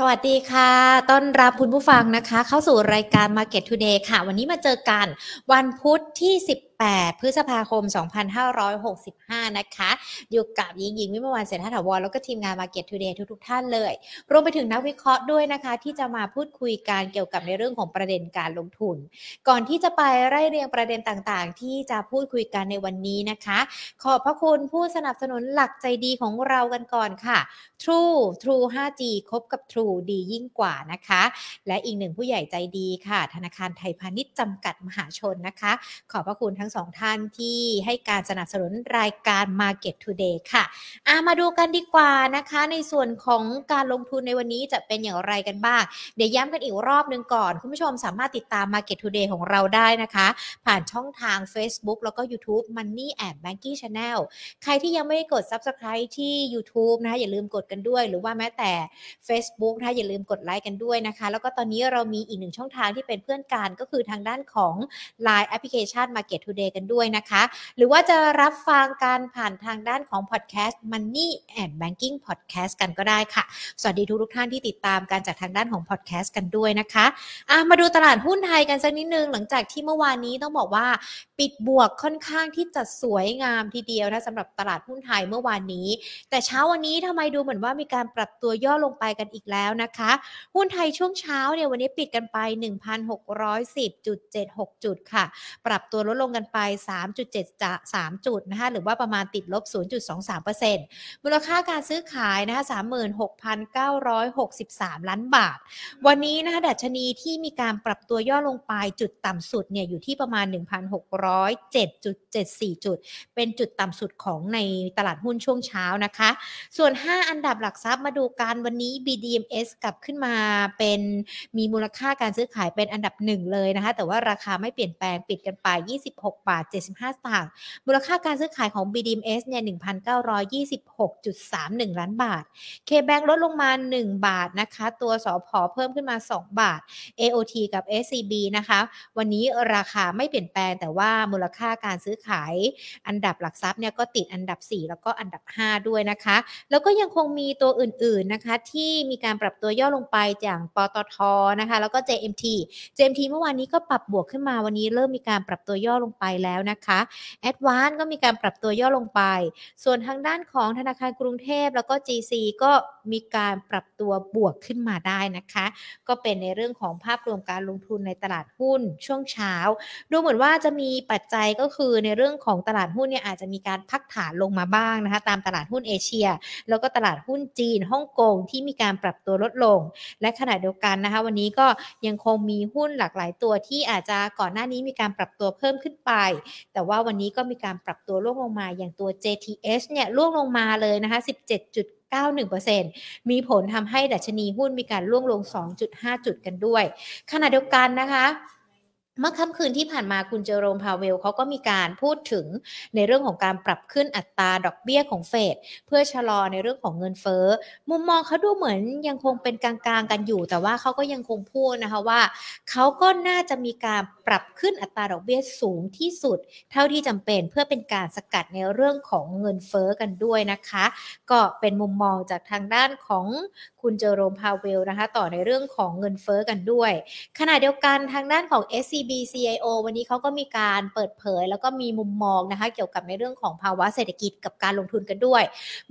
สวัสดีค่ะ ต้อนรับคุณผู้ฟังนะคะ เข้าสู่รายการ Market Today ค่ะ วันนี้มาเจอกันวันพุธที่ 18พฤษภาคม 2565 นะคะ อยู่กับยิงยิงวิมวันเศรษฐถาวรแล้วก็ทีมงาน Market Today ทุกๆท่านเลย รวมไปถึงนักวิเคราะห์ด้วยนะคะ ที่จะมาพูดคุยกันเกี่ยวกับในเรื่องของประเด็นการลงทุน ก่อนที่จะไปไล่เรียงประเด็นต่างๆ ที่จะพูดคุยกันในวันนี้นะคะ ขอบพระคุณผู้สนับสนุนหลักใจดีของเรากันก่อนค่ะ True True 5G คบกับ True ดียิ่งกว่านะคะ และอีกหนึ่งผู้ใหญ่ใจดีค่ะ ธนาคารไทยพาณิชย์จำกัดมหาชนนะคะ ขอบพระคุณทั้งสองท่านที่ให้การสนับสนุนรายการ Market Today ค่ะอามาดูกันดีกว่านะคะ ในส่วนของการลงทุนในวันนี้จะเป็นอย่างไรกันบ้าง เดี๋ยวย้ำกันอีกรอบหนึ่งก่อน คุณผู้ชมสามารถติดตาม Market Today ของเราได้นะคะ ผ่านช่องทาง Facebook แล้วก็ YouTube Money and Banking Channel ใครที่ยังไม่กด Subscribe ที่ YouTube นะคะอย่าลืมกดกันด้วย หรือว่าแม้แต่ Facebook นะคะอย่าลืมกดไลค์กันด้วยนะคะ แล้วก็ตอนนี้เรามีอีกหนึ่งช่องทางที่เป็นเพื่อนกันก็คือทางด้านของ Line Application Market Today กันด้วยนะคะ หรือว่าจะรับฟังการผ่านทางด้านของ Podcast Money and Banking Podcast กันก็ได้ค่ะ สวัสดีทุกทุกท่านที่ติดตามการจากทางด้านของ Podcast กันด้วยนะคะะมาดูตลาดหุ้นไทยกันสักนิดนึง หลังจากที่เมื่อวานนี้ต้องบอกว่าปิดบวกค่อนข้างที่จะสวยงามทีเดียวนะสำหรับตลาดหุ้นไทยเมื่อวานนี้ แต่เช้าวันนี้ทำไมดูเหมือนว่ามีการปรับตัวย่อลงไปกันอีกแล้วนะคะ หุ้นไทยช่วงเช้าเนี่ยวันนี้ปิดกันไป 1,610.76 จุดค่ะ ปรับตัวลดลงกันไป 3.7จะ3จุดนะคะหรือว่าประมาณติดลบ 0.23%มูลค่าการซื้อขายนะคะ36,963 ล้านบาท วันนี้นะคะดัชนีที่มีการปรับตัวย่อลงไปจุดต่ำสุดเนี่ยอยู่ที่ประมาณ 1,607.74 จุด เป็นจุดต่ำสุดของในตลาดหุ้นช่วงเช้านะคะ ส่วน 5 อันดับหลักทรัพย์มาดูกันวันนี้ BDMs กลับขึ้นมาเป็นมีมูลค่าการซื้อขายเป็นอันดับหนึ่งเลยนะคะ แต่ว่าราคาไม่เปลี่ยนแปลงปิดกันไป 26บาท 75 สตางค์ มูลค่าการซื้อขายของ BDMs เนี่ย 1,926.31 ล้านบาท KBank ลดลงมา 1 บาทนะคะ ตัวสอพอเพิ่มขึ้นมา 2 บาท AOT กับ SCB นะคะ วันนี้ราคาไม่เปลี่ยนแปลงแต่ว่ามูลค่าการซื้อขายอันดับหลักทรัพย์เนี่ยก็ติดอันดับ 4 แล้วก็อันดับ 5 ด้วยนะคะ แล้วก็ยังคงมีตัวอื่นๆนะคะ ที่มีการปรับตัวย่อลงไปอย่างปตทนะคะ แล้วก็ JMT JMT เมื่อวานนี้ก็ปรับบวกขึ้นมาวันนี้เริ่มมีการปรับตัวย่อลงไปแล้วนะคะ a d v a n c e ก็มีการปรับตัวย่อลงไป ส่วนทางด้านของธนาคารกรุงเทพแล้วก็ GC ก็มีการปรับตัวบวกขึ้นมาได้นะคะ ก็เป็นในเรื่องของภาพรวมการลงทุนในตลาดหุ้นช่วงเช้า ดูเหมือนว่าจะมีปัจจัยก็คือในเรื่องของตลาดหุ้นเนี่ยอาจจะมีการพักฐานลงมาบ้างนะคะตามตลาดหุ้นเอเชีย แล้วก็ตลาดหุ้นจีนฮ่องกงที่มีการปรับตัวลดลง และขณะเดียวกันนะคะ วันนี้ก็ยังคงมีหุ้นหลากหลายตัวที่อาจจะก่อนหน้านี้มีการปรับตัวเพิ่มขึ้นไปแต่ว่าวันนี้ก็มีการปรับตัวร่วงลงมาอย่างตัว JTS เนี่ยร่วงลงมาเลยนะคะ 17.91%มีผลทำให้ดัชนีหุ้นมีการร่วงลง 2.5 จุดกันด้วย ขณะเดียวกันนะคะ เมื่อค่ำคืนที่ผ่านมาคุณเจอโรมพาเวลเขาก็มีการพูดถึงในเรื่องของการปรับขึ้นอัตราดอกเบี้ยของเฟดเพื่อชะลอในเรื่องของเงินเฟ้อ มุมมองเขาดูเหมือนยังคงเป็นกลางๆกันอยู่ แต่ว่าเขาก็ยังคงพูดนะคะว่าเขาก็น่าจะมีการปรับขึ้นอัตราดอกเบี้ยสูงที่สุด เท่าที่จำเป็นเพื่อเป็นการสกัดในเรื่องของเงินเฟ้อกันด้วยนะคะ ก็เป็นมุมมองจากทางด้านของคุณเจอโรมพาเวลนะคะต่อในเรื่องของเงินเฟ้อกันด้วย ขณะเดียวกันทางด้านของ SCB CIO วันนี้เขาก็มีการเปิดเผย แล้วก็มีมุมมองนะคะเกี่ยวกับในเรื่องของภาวะเศรษฐกิจกับการลงทุนกันด้วย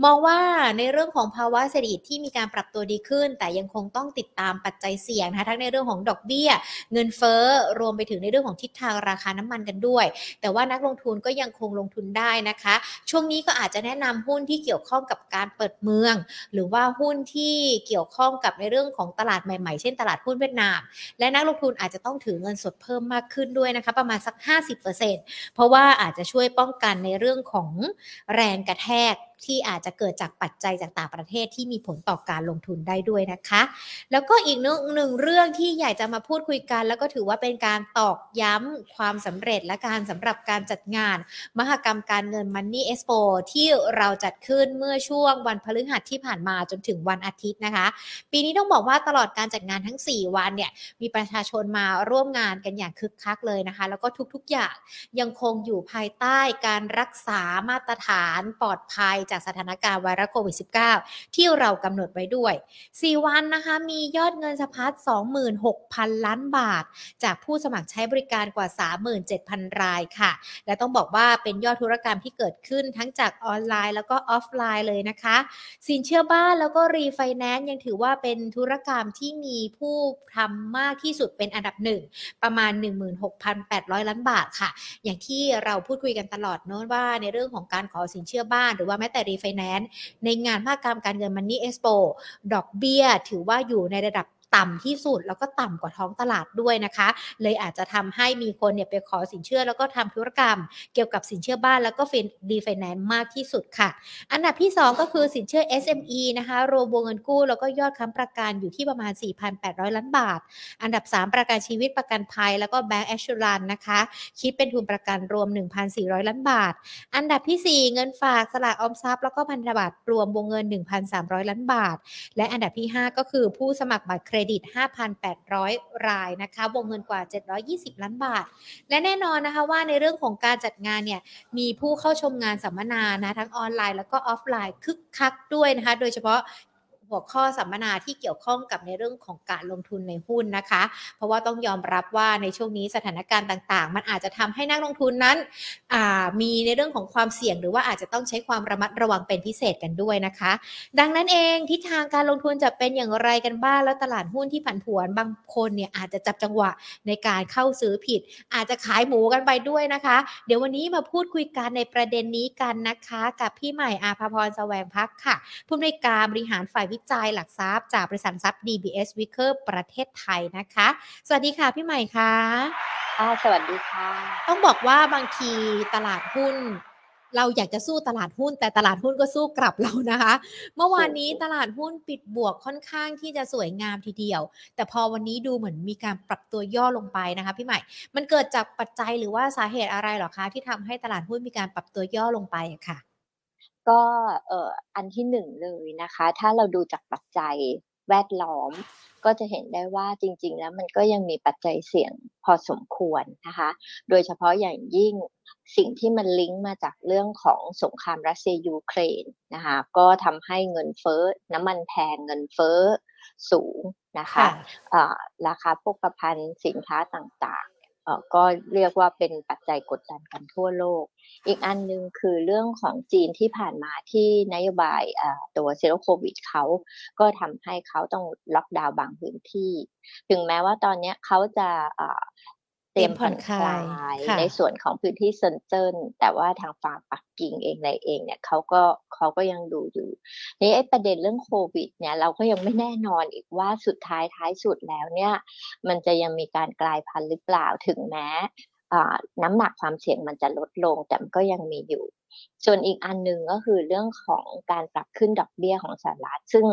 มองว่าในเรื่องของภาวะเศรษฐกิจที่มีการปรับตัวดีขึ้น แต่ยังคงต้องติดตามปัจจัยเสี่ยงนะคะทั้งในเรื่องของดอกเบี้ย เงินเฟ้อรวมไปถึงในเรื่องของทิศทางราคาน้ำมันกันด้วย แต่ว่านักลงทุนก็ยังคงลงทุนได้นะคะ ช่วงนี้ก็อาจจะแนะนำหุ้นที่เกี่ยวข้องกับการเปิดเมือง หรือว่าหุ้นที่เกี่ยวข้องกับในเรื่องของตลาดใหม่ๆ เช่นตลาดหุ้นเวียดนาม และนักลงทุนอาจจะต้องถือเงินสดเพิ่มมากขึ้นด้วยนะคะ ประมาณสัก 50%เพราะว่าอาจจะช่วยป้องกันในเรื่องของแรงกระแทก ที่อาจจะเกิดจากปัจจัยจากต่างประเทศที่มีผลต่อการลงทุนได้ด้วยนะคะ แล้วก็อีกหนึ่งหนึ่งเรื่องที่อยากจะมาพูดคุยกัน แล้วก็ถือว่าเป็นการตอกย้ำความสำเร็จและการสำหรับการจัดงาน มหกรรมการเงิน Money Expo ที่เราจัดขึ้นเมื่อช่วงวันพฤหัสที่ผ่านมาจนถึงวันอาทิตย์นะคะ ปีนี้ต้องบอกว่าตลอดการจัดงานทั้ง 4 วันเนี่ยมีประชาชนมาร่วมงานกันอย่างคึกคักเลยนะคะ แล้วก็ทุกๆอย่างยังคงอยู่ภายใต้การรักษามาตรฐานปลอดภัยจากสถานการณ์ไวรัสโควิด -19 ที่เรากำหนดไว้ด้วย 4 วันนะคะมียอดเงินสะพัด 26,000 ล้านบาท จากผู้สมัครใช้บริการกว่า 37,000 รายค่ะ และต้องบอกว่าเป็นยอดธุรกรรมที่เกิดขึ้นทั้งจากออนไลน์แล้วก็ออฟไลน์เลยนะคะ สินเชื่อบ้านแล้วก็รีไฟแนนซ์ยังถือว่าเป็นธุรกรรมที่มีผู้ทำมากที่สุดเป็นอันดับหนึ่งประมาณ 16,800 ล้านบาทค่ะ อย่างที่เราพูดคุยกันตลอดโน้นว่าในเรื่องของการขอสินเชื่อบ้านหรือว่าแม้แต่รีไฟแนนซ์ในงานมหกรรมการเงิน Money Expoดอกเบี้ยถือว่าอยู่ในระดับ ต่ำที่สุดแล้วก็ต่ำกว่าท้องตลาดด้วยนะคะ เลยอาจจะทำให้มีคนเนี่ยไปขอสินเชื่อแล้วก็ทำธุรกรรม เกี่ยวกับสินเชื่อบ้านแล้วก็ฟินดีไฟแนนซ์มากที่สุดค่ะ อันดับที่ 2 ก็คือสินเชื่อ SME นะคะรวมวงเงินกู้แล้วก็ยอดค้ำประกันอยู่ที่ประมาณ 4,800 ล้านบาท อันดับ 3 ประกันชีวิตประกันภัย แล้วก็ bancassurance นะคะ คิดเป็นทุนประกันรวม 1,400 ล้านบาท อันดับที่ 4 เงินฝากสลากออมทรัพย์แล้วก็พันธบัตรรวมวงเงิน 1,300 ล้านบาท และอันดับที่ 5 ก็คือผู้สมัครบัตรเครรดิต 5,800 รายนะคะ วงเงินกว่า 720 ล้านบาท และแน่นอนนะคะว่าในเรื่องของการจัดงานเนี่ย มีผู้เข้าชมงานสัมมนานะทั้งออนไลน์แล้วก็ออฟไลน์คึกคักด้วยนะคะ โดยเฉพาะ หัวข้อสัมมนาที่เกี่ยวข้องกับในเรื่องของการลงทุนในหุ้นนะคะ เพราะว่าต้องยอมรับว่าในช่วงนี้สถานการณ์ต่างๆ มันอาจจะทำให้นักลงทุนนั้นมีในเรื่องของความเสี่ยง หรือว่าอาจจะต้องใช้ความระมัดระวังเป็นพิเศษกันด้วยนะคะ ดังนั้นเองทิศทางการลงทุนจะเป็นอย่างไรกันบ้างแล้วตลาดหุ้นที่ผันผวนบางคนเนี่ยอาจจะจับจังหวะในการเข้าซื้อผิด อาจจะขายหมูกันไปด้วยนะคะ เดี๋ยววันนี้มาพูดคุยกันในประเด็นนี้กันนะคะ กับพี่ใหม่อาภพรแสวงพักค่ะผู้อำนวยการบริหารฝ่ายวิจัยหลักทรัพย์จากบริษัททรัพย์ DBS Wicker ประเทศไทยนะคะ สวัสดีค่ะพี่ใหม่ค่ะค่ะสวัสดีค่ะ ต้องบอกว่าบางทีตลาดหุ้นเราอยากจะสู้ตลาดหุ้น แต่ตลาดหุ้นก็สู้กลับเรานะคะ เมื่อวานนี้ตลาดหุ้นปิดบวกค่อนข้างที่จะสวยงามทีเดียว แต่พอวันนี้ดูเหมือนมีการปรับตัวย่อลงไปนะคะพี่ใหม่ มันเกิดจากปัจจัยหรือว่าสาเหตุอะไรหรอคะที่ทำให้ตลาดหุ้นมีการปรับตัวย่อลงไปค่ะ ก็เอ่ออันที่หนึ่งเลยนะคะ ถ้าเราดูจากปัจจัยแวดล้อม ก็จะเห็นได้ว่าจริง ๆ แล้วมันก็ยังมีปัจจัยเสี่ยงพอสมควรนะคะ โดยเฉพาะอย่างยิ่งสิ่งที่มันลิงก์มาจากเรื่องของสงครามรัสเซียยูเครนนะคะก็ทำให้เงินเฟ้อน้ำมันแพงเงินเฟ้อสูงนะคะะราคาพวกประพันธ์สินค้าต่าง ก็เรียกว่าเป็นปัจจัยกดดันกันทั่วโลก อีกอันนึงคือเรื่องของจีนที่ผ่านมาที่นโยบายตัวเซโรโควิดเขาก็ทำให้เขาต้องล็อกดาวน์บางพื้นที่ ถึงแม้ว่าตอนนี้เขาจะ เตรียมผ่อนคลายในส่วนของพื้นที่เซินเจิ้นแต่ว่าทางฝั่งปักกิ่งเองในเองเนี่ยเขาก็เขาก็ยังดูอยู่นี่ไอ้ประเด็นเรื่องโควิด เนี่ย เราก็ยังไม่แน่นอนอีกว่าสุดท้ายท้ายสุดแล้วเนี่ย มันจะยังมีการกลายพันธุ์หรือเปล่าถึงแม้น้ำหนักความเสี่ยงมันจะลดลงแต่มันก็ยังมีอยู่ ส่วนอีกอันหนึ่งก็คือเรื่องของการปรับขึ้นดอกเบี้ยของสหรัฐซึ่ง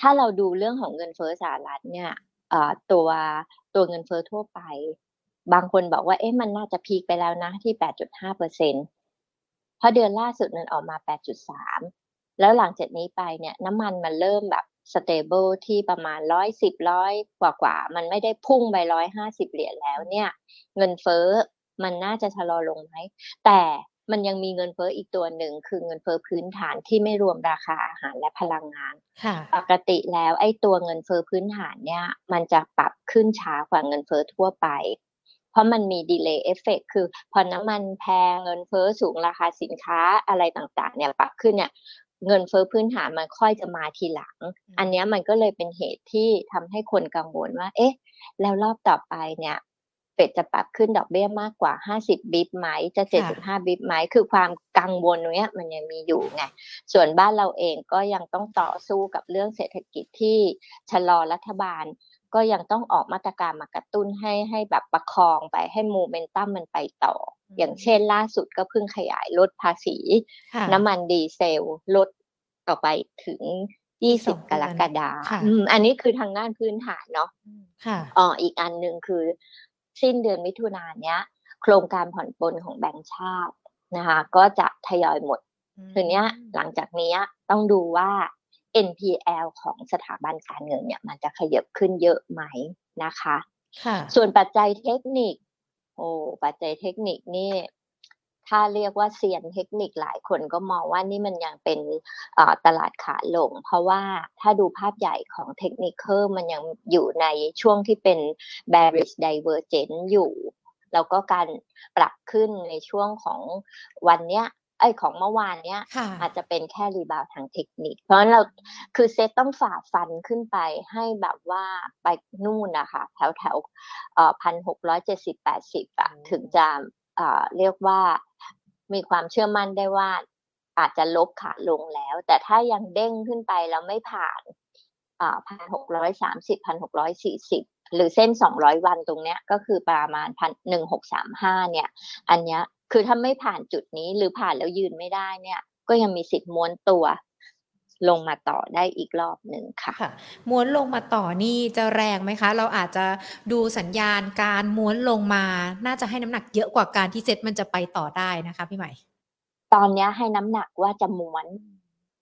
ถ้าเราดูเรื่องของเงินเฟ้อสหรัฐเนี่ย ตัวตัวเงินเฟ้อทั่วไป บางคนบอกว่าเอ๊ะมันน่าจะ peak ไปแล้วนะที่ 8.5เปอร์เซ็นเพราะเดือนล่าสุดมันออกมา 8.3 แล้วหลังจากนี้ไปเนี่ยน้ำมันมันเริ่มแบบ stable ที่ประมาณร้อยสิบร้อยกว่ากว่ามันไม่ได้พุ่งไปร้อยห้าสิบเหรียญแล้วเนี่ย เงินเฟ้อมันน่าจะชะลอลงไหมแต่ มันยังมีเงินเฟ้ออีกตัวหนึ่งคือเงินเฟ้อพื้นฐานที่ไม่รวมราคาอาหารและพลังงานปกติแล้วไอ้ตัวเงินเฟ้อพื้นฐานเนี่ยมันจะปรับขึ้นช้ากว่าเงินเฟ้อทั่วไป เพราะมันมี delay effect คือพอน้ำมันแพงเงินเฟ้อสูงราคาสินค้าอะไรต่างๆ เนี่ยปรับขึ้นเนี่ยเงินเฟ้อพื้นฐานมันค่อยจะมาทีหลัง อันนี้มันก็เลยเป็นเหตุที่ทำให้คนกังวลว่า เอ๊ะ แล้วรอบต่อไปเนี่ย เฟดจะปรับขึ้นดอกเบี้ยมากกว่า 50 บิบไหม จะ 75 บิบไหม คือความกังวลเนี้ยมันยังมีอยู่ไง ส่วนบ้านเราเองก็ยังต้องต่อสู้กับเรื่องเศรษฐกิจที่ชะลอรัฐบาล ก็ยังต้องออกมาตรการมากระตุ้นให้ให้แบบประคองไปให้โมเมนตัมมันไปต่อ อย่างเช่นล่าสุดก็เพิ่งขยายลดภาษี น้ำมันดีเซลลดต่อไปถึง20กรกฎาคมอันนี้คือทางด้านพื้นฐานเนาะอ๋ออีกอันหนึ่งคือ สิ้นเดือนมิถุนายนเนี้ย โครงการผ่อนปลนของแบงก์ชาตินะคะ ก็จะทยอยหมดทีเนี้ยหลังจากนี้ต้องดูว่า NPL ของสถาบันการเงินเนี่ย มันจะขยับขึ้นเยอะไหมนะคะค่ะส่วนปัจจัยเทคนิค โอ้ปัจจัยเทคนิคนี่ ถถ้าเรียกว่าเซียนเทคนิคหลายคนก็มองว่านี่มันยังเป็นตลาดขาลง เพราะว่าถ้าดูภาพใหญ่ของเทคนิคมันยังอยู่ในช่วงที่เป็น bearish divergence อยู่แล้วก็การปรับขึ้นในช่วงของวันเนี้ยไอของเมื่อวานเนี้ยอาจจะเป็นแค่รีบาวทางเทคนิค เพราะฉะนั้นเราคือเซตต้องฝ่าฟันขึ้นไปให้แบบว่าไปนู่นนะคะแถวแถวเอ่อพันหกร้อยเจ็ดสิบแปดสิบอะถึงจะ เรียกว่ามีความเชื่อมั่นได้ว่าอาจจะลบขาลงแล้ว แต่ถ้ายังเด้งขึ้นไปแล้วไม่ผ่านพันหกร้อยสามสิบพันหกร้อยสี่สิบหรือเส้นสองร้อยวันตรงเนี้ยก็คือประมาณพันหนึ่งหกสามห้าเนี่ย อันเนี้ยคือถ้าไม่ผ่านจุดนี้หรือผ่านแล้วยืนไม่ได้เนี่ย ก็ยังมีสิทธิ์ม้วนตัว ลงมาต่อได้อีกรอบหนึ่งค่ะค่ะม้วนลงมาต่อนี่จะแรงไหมคะ เราอาจจะดูสัญญาณการม้วนลงมา น่าจะให้น้ำหนักเยอะกว่าการที่เซ็ตมันจะไปต่อได้นะคะพี่ใหม่ ตอนนี้ให้น้ำหนักว่าจะม้วน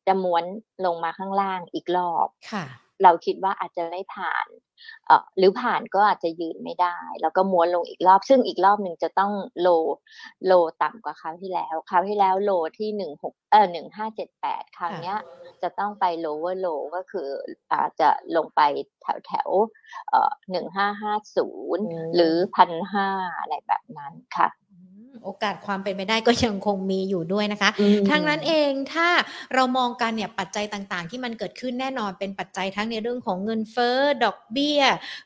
จะม้วนลงมาข้างล่างอีกรอบค่ะ เราคิดว่าอาจจะไม่ผ่านเอ่อหรือผ่านก็อาจจะยืนไม่ได้ แล้วก็ม้วนลงอีกรอบ ซึ่งอีกรอบหนึ่งจะต้อง lower low ต่ำกว่าคราวที่แล้ว คราวที่แล้ว low ที่หนึ่งหกเออหนึ่งห้าเจ็ดแปดคราวนี้จะต้องไป lower low ก็คืออาจจะลงไปแถวแถวเอ่อหนึ่งห้าห้าศูนย์หรือพันห้าอะไรแบบนั้นค่ะ โอกาสความเป็นไปได้ก็ยังคงมีอยู่ด้วยนะคะทั้งนั้นเองถ้าเรามองกันเนี่ยปัจจัยต่างๆ ที่มันเกิดขึ้นแน่นอนเป็นปัจจัยทั้งในเรื่องของเงินเฟ้อดอกเบี้ย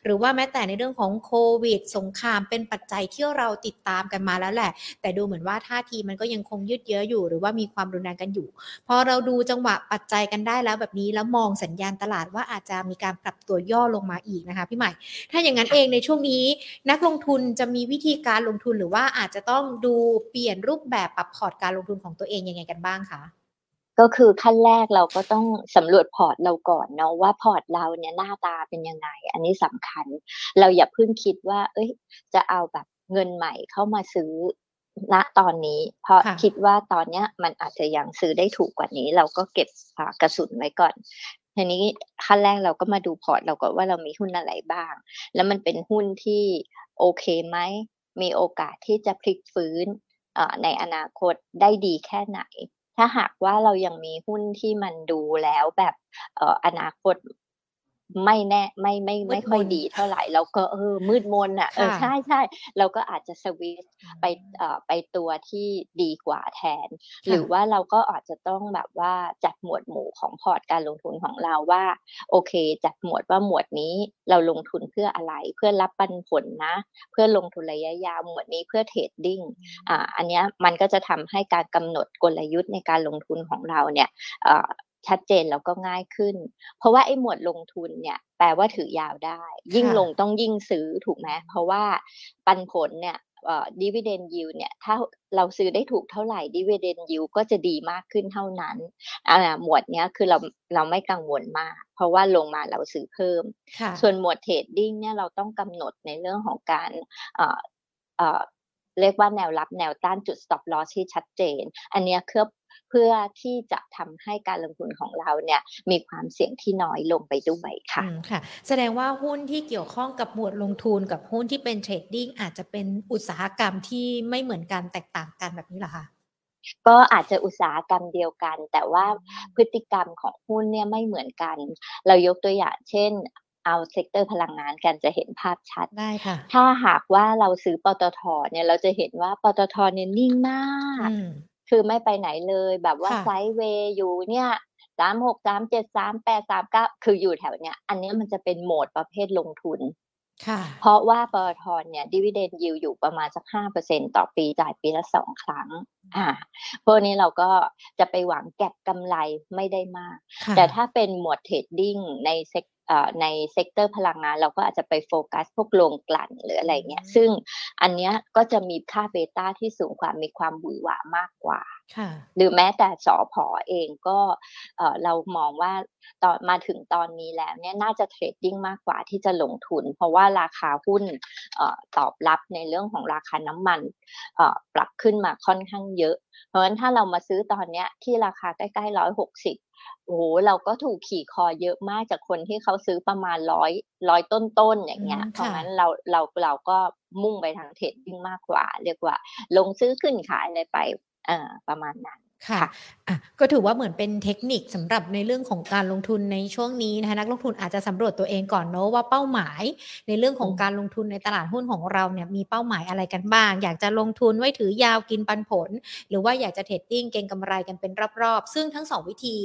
หรือว่าแม้แต่ในเรื่องของโควิด สงครามเป็นปัจจัยที่เราติดตามกันมาแล้วแหละ แต่ดูเหมือนว่าท่าทีมันก็ยังคงยืดเยื้ออยู่ หรือว่ามีความรุนแรงกันอยู่ พอเราดูจังหวะปัจจัยกันได้แล้วแบบนี้แล้วมองสัญญาณตลาดว่าอาจจะมีการปรับตัวย่อลงมาอีกนะคะพี่ใหม่ ถ้าอย่างนั้นเองในช่วงนี้ นักลงทุนจะมีวิธีการลงทุนหรือว่าอาจจะต้องดูเปลี่ยนรูปแบบปรับพอร์ตการลงทุนของตัวเองยังไงกันบ้างคะก็คือขั้นแรกเราก็ต้องสำรวจพอร์ตเราก่อนเนาะว่าพอร์ตเราเนี่ยหน้าตาเป็นยังไง อันนี้สำคัญ เราอย่าเพิ่งคิดว่า เอ้ย จะเอาแบบเงินใหม่เข้ามาซื้อณตอนนี้ เพราะคิดว่าตอนเนี้ยมันอาจจะยังซื้อได้ถูกกว่านี้ เราก็เก็บกระสุนไว้ก่อนทีนี้ขั้นแรกเราก็มาดูพอร์ตเราก็ว่าเรามีหุ้นอะไรบ้าง แล้วมันเป็นหุ้นที่โอเคไหม มีโอกาสที่จะพลิกฟื้นในอนาคตได้ดีแค่ไหน ถ้าหากว่าเรายังมีหุ้นที่มันดูแล้วแบบอนาคต ไม่แน่ไม่ไม่ไม่ค่อยดีเท่าไหร่แล้วก็เออมืดมนอะเออใช่ใช่เราก็อาจจะสวิตไปเอ่อไปตัวที่ดีกว่าแทน หรือว่าเราก็อาจจะต้องแบบว่าจัดหมวดหมู่ของพอร์ตการลงทุนของเราว่า โอเค จัดหมวดว่าหมวดนี้เราลงทุนเพื่ออะไร เพื่อรับปันผลนะ เพื่อลงทุนระยะยาวหมวดนี้เพื่อ trading อ่าอันนี้มันก็จะทำให้การกำหนดกลยุทธ์ในการลงทุนของเราเนี่ย ชัดเจนแล้วก็ง่ายขึ้น เพราะว่าไอ้หมวดลงทุนเนี่ยแปลว่าถือยาวได้ ยิ่งลงต้องยิ่งซื้อถูกไหมเพราะว่าปันผลเนี่ยดีเวเดนยิวเนี่ยถ้าเราซื้อได้ถูกเท่าไหร่ดีเวเดนยิวก็จะดีมากขึ้นเท่านั้นอ่าหมวดเนี้ยคือเราเราไม่กังวลมาก เพราะว่าลงมาเราซื้อเพิ่ม ส่วนหมวด trading เนี่ยเราต้องกำหนดในเรื่องของการเอ่อเอ่อเรียกว่าแนวรับแนวต้านจุด stop loss ที่ชัดเจน อันนี้เพื่อเพื่อที่จะทำให้การลงทุนของเราเนี่ยมีความเสี่ยงที่น้อยลงไปด้วยค่ะค่ะ แสดงว่าหุ้นที่เกี่ยวข้องกับหมวดลงทุนกับหุ้นที่เป็น trading อาจจะเป็นอุตสาหกรรมที่ไม่เหมือนกันแตกต่างกันแบบนี้เหรอคะก็อาจจะอุตสาหกรรมเดียวกัน แต่ว่าพฤติกรรมของหุ้นเนี่ยไม่เหมือนกัน เรายกตัวอย่างเช่นเอา sector พลังงานกันจะเห็นภาพชัด ได้ค่ะ ถ้าหากว่าเราซื้อปตทเนี่ยเราจะเห็นว่าปตทเนี่ยนิ่งมาก คือไม่ไปไหนเลยแบบว่า sideway อยู่เนี่ยสามหกสามเจ็ดสามแปดสามเก้าคืออยู่แถวเนี้ย อันนี้มันจะเป็นหมวดประเภทลงทุนเพราะว่าปตทเนี่ยดิวเดนยิวอยู่ประมาณสักห้าเปอร์เซ็นต่อปีจ่ายปีละสองครั้ง อ่า พวกนี้เราก็จะไปหวังเก็งกำไรไม่ได้มาก แต่ถ้าเป็นหมวด trading ใน sec ใน sector พลังงาน เราก็อาจจะไปโฟกัสพวกโรงกลั่นหรืออะไรเงี้ยซึ่งอันเนี้ยก็จะมีค่า beta ที่สูงกว่ามีความหวือหวามากกว่าหรือแม้แต่สอพอเองก็เรามองว่าตอนมาถึงตอนนี้แล้วเนี่ยน่าจะ trading มากกว่าที่จะลงทุน เพราะว่าราคาหุ้นตอบรับในเรื่องของราคาน้ำมันปรับขึ้นมาค่อนข้างเยอะ เพราะฉะนั้นถ้าเรามาซื้อตอนเนี้ยที่ราคาใกล้ๆร้อยหกสิบ โอ้โหเราก็ถูกขี่คอเยอะมากจากคนที่เขาซื้อประมาณร้อยร้อยต้นๆอย่างเงี้ย เพราะงั้นเราเราเราก็มุ่งไปทาง trading มากกว่า เรียกว่า ลงซื้อขึ้นขายอะไรไปอ่าประมาณนั้น ค่ะอะก็ถือว่าเหมือนเป็นเทคนิคสำหรับในเรื่องของการลงทุนในช่วงนี้นะคะนักลงทุนอาจจะสำรวจตัวเองก่อนเนาะว่าเป้าหมาย ในเรื่องของการลงทุนในตลาดหุ้นของเราเนี่ยมีเป้าหมายอะไรกันบ้าง อยากจะลงทุนไว้ถือยาวกินปันผล หรือว่าอยากจะ trading เก็งกำไรกันเป็นรอบๆ ซึ่งทั้งสองวิธี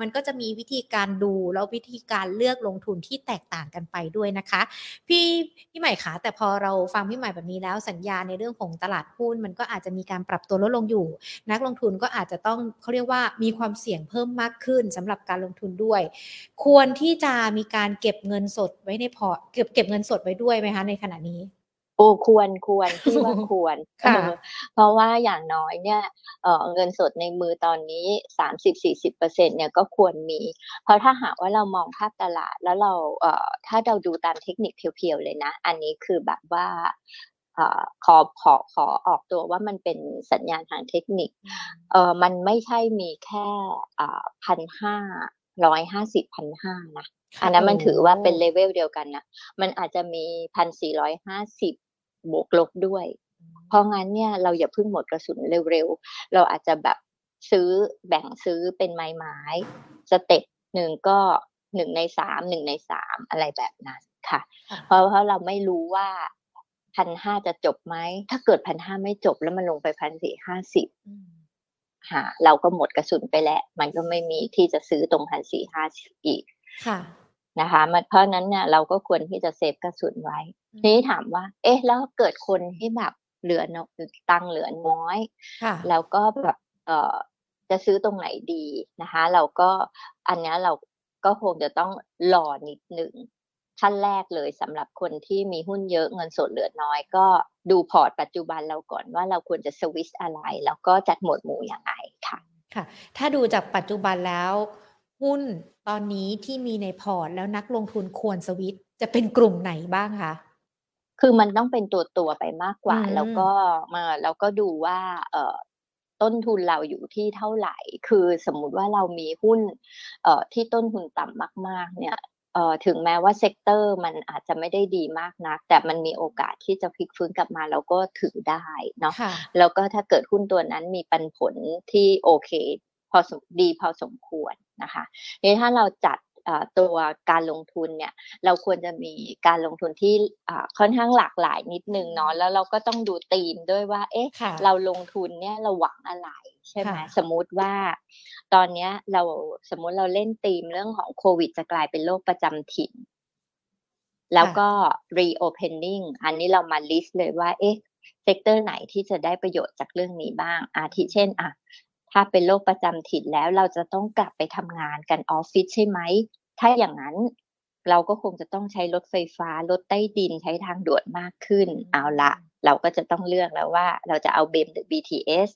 มันก็จะมีวิธีการดูแล้ววิธีการเลือกลงทุนที่แตกต่างกันไปด้วยนะคะ พี่พี่ใหม่คะแต่พอเราฟังพี่ใหม่แบบนี้แล้วสัญญาในเรื่องของตลาดหุ้นมันก็อาจจะมีการปรับตัวลดลงอยู่ นักลงทุนก็อาจจะต้องเขาเรียกว่ามีความเสี่ยงเพิ่มมากขึ้นสำหรับการลงทุนด้วย ควรที่จะมีการเก็บเงินสดไว้ในพอเก็บเก็บเงินสดไว้ด้วยไหมคะในขณะนี้ โอ้ควรควรที่ว่าควรเพราะว่าอย่างน้อยเนี่ยเเงินสดในมือตอนนี้สามสิบสี่สิบเปอร์เซ็นเนี่ยก็ควรมี เพราะถ้าหากว่าเรามองภาพตลาดแล้วเราเอ่อถ้าเราดูตามเทคนิคเพียวๆเลยนะ อันนี้คือแบบว่า ขอขอขอออกตัวว่ามันเป็นสัญญาณทางเทคนิคเออมันไม่ใช่มีแค่พันห้าร้อยห้าสิบพันห้านะอันนั้นมันถือว่าเป็นเลเวลเดียวกันนะ มันอาจจะมีพันสี่ร้อยห้าสิบบวกลบด้วย เพราะงั้นเนี่ยเราอย่าเพิ่งหมดกระสุนเร็วๆ เราอาจจะแบบซื้อแบ่งซื้อเป็นไม้ไม้สเต็ปหนึ่งก็หนึ่งในสามหนึ่งในสามอะไรแบบนั้นค่ะ เพราะเพราะเราไม่รู้ว่า พันห้าจะจบไหม ถ้าเกิดพันห้าไม่จบแล้วมันลงไปพันสี่ห้าสิบหาเราก็หมดกระสุนไปแล้ว มันก็ไม่มีที่จะซื้อตรงพันสี่ห้าสิบอีกค่ะนะคะมันเพราะนั้นเนี่ยเราก็ควรที่จะ save กระสุนไว้ทีนี้ถามว่า เอ๊ะ แล้วเกิดคนที่แบบเหลือตังเหลือน้อยแล้วก็แบบเออจะซื้อตรงไหนดีนะคะ เราก็อันนี้เราก็คงจะต้องรอนิดหนึ่ง ขั้นแรกเลยสำหรับคนที่มีหุ้นเยอะเงินสดเหลือน้อยก็ดูพอร์ตปัจจุบันเราก่อนว่าเราควรจะสวิชอะไร แล้วก็จัดหมวดหมู่อย่างไรค่ะค่ะ ถ้าดูจากปัจจุบันแล้ว หุ้นตอนนี้ที่มีในพอร์ตแล้วนักลงทุนควรสวิตจะเป็นกลุ่มไหนบ้างคะคือมันต้องเป็นตัวตัวไปมากกว่า แล้วก็มาแล้วก็ดูว่าเอ่อต้นทุนเราอยู่ที่เท่าไหร่ คือสมมุติว่าเรามีหุ้นเอ่อที่ต้นทุนต่ำมาก ๆ เนี่ยเอ่อ ถึงแม้ว่า sector มันอาจจะไม่ได้ดีมากนัก แต่มันมีโอกาสที่จะพลิกฟื้นกลับมาแล้วก็ถือได้เนาะแล้วก็ถ้าเกิดหุ้นตัวนั้นมีปันผลที่โอเค พอดีพอสมควรนะคะนี่ถ้าเราจัดตัวการลงทุนเนี่ยเราควรจะมีการลงทุนที่ค่อนข้างหลากหลายนิดนึงเนาะแล้วเราก็ต้องดูธีมด้วยว่าเอ๊ะเราลงทุนเนี่ยเราหวังอะไร ใช่ไหมสมมุติว่า ตอนนี้เราสมมุติเราเล่นธีมเรื่องของโควิด จะกลายเป็นโรคประจำถิ่น แล้วก็ reopening อันนี้เรามา list เลยว่า เอ๊ะ sector ไหนที่จะได้ประโยชน์จากเรื่องนี้บ้าง อาทิเช่น อะ ถ้าเป็นโรคประจำถิ่นแล้วเราจะต้องกลับไปทำงานกันออฟฟิศใช่ไหม ถ้าอย่างนั้นเราก็คงจะต้องใช้รถไฟฟ้า รถใต้ดินใช้ทางด่วนมากขึ้น เอาละ เราก็จะต้องเลือกแล้วว่า เราจะเอา BEM หรือ BTS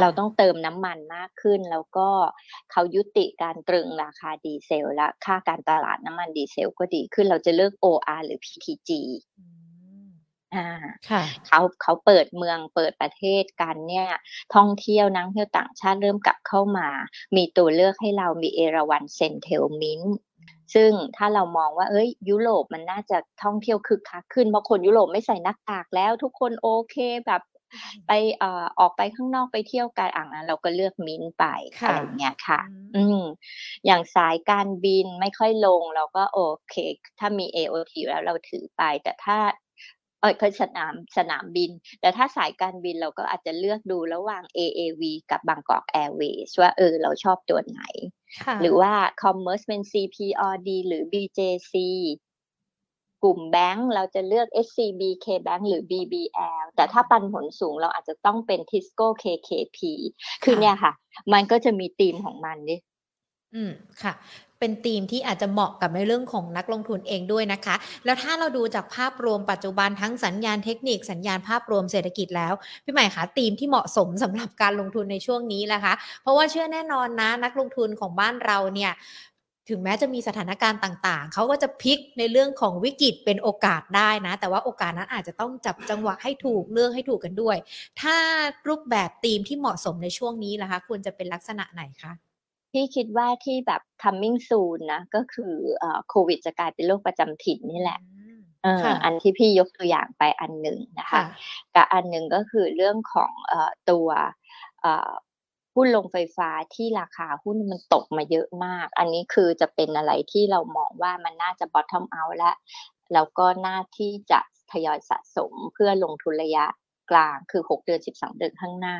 เราต้องเติมน้ำมันมากขึ้น แล้วก็เขายุติการตรึงราคาดีเซล และค่าการตลาดน้ำมันดีเซลก็ดีขึ้น เราจะเลือก OR หรือ PTG อ่าเขาเขาเปิดเมืองเปิดประเทศกันเนี่ย ท่องเที่ยวนักเที่ยวต่างชาติเริ่มกลับเข้ามา มีตัวเลือกให้เรามีเอราวันเซนเทลมินซึ่งถ้าเรามองว่า เอ้ย ยุโรปมันน่าจะท่องเที่ยวคึกคักขึ้นเพราะคนยุโรปไม่ใส่หน้ากากแล้ว ทุกคนโอเคแบบ ไปเอ่อออกไปข้างนอกไปเที่ยวกันอ่างนั้น เราก็เลือกมิ้นไปอะไรเงี้ยค่ะ อืมอย่างสายการบินไม่ค่อยลง เราก็โอเค ถ้ามี AOT แล้วเราถือไป แต่ถ้าเออคือสนามสนามบิน แต่ถ้าสายการบินเราก็อาจจะเลือกดูระหว่าง AAV กับบางกอกแอร์เวย์ว่าเออเราชอบตัวไหน หรือว่า Commerce เป็น CPRD หรือ BJC กลุ่มแบงก์เราจะเลือก SCB KBank หรือ BBL แต่ถ้าปันผลสูงเราอาจจะต้องเป็น Tisco KKP คือเนี่ยค่ะ มันก็จะมีธีมของมันดิอืมค่ะเป็นธีมที่อาจจะเหมาะกับในเรื่องของนักลงทุนเองด้วยนะคะ แล้วถ้าเราดูจากภาพรวมปัจจุบันทั้งสัญญาณเทคนิคสัญญาณภาพรวมเศรษฐกิจแล้ว พี่ใหม่คะธีมที่เหมาะสมสำหรับการลงทุนในช่วงนี้นะคะ เพราะว่าเชื่อแน่นอนนะ นักลงทุนของบ้านเราเนี่ย ถึงแม้จะมีสถานการณ์ต่างๆ เขาก็จะพลิกในเรื่องของวิกฤตเป็นโอกาสได้นะ แต่ว่าโอกาสนั้นอาจจะต้องจับจังหวะให้ถูกเลือกให้ถูกกันด้วย ถ้ารูปแบบธีมที่เหมาะสมในช่วงนี้ล่ะคะ ควรจะเป็นลักษณะไหนคะพี่คิดว่าที่แบบ coming soon นะ ก็คือโควิดจะกลายเป็นโรคประจำถิ่นนี่แหละอันที่พี่ยกตัวอย่างไปอันหนึ่งนะคะกับอันหนึ่งก็คือเรื่องของตัว หุ้นลงไฟฟ้าที่ราคาหุ้นมันตกมาเยอะมาก อันนี้คือจะเป็นอะไรที่เรามองว่ามันน่าจะ bottom out แล้วแล้วก็น่าที่จะทยอยสะสมเพื่อลงทุนระยะกลางคือ 6 เดือน 12 เดือนข้างหน้า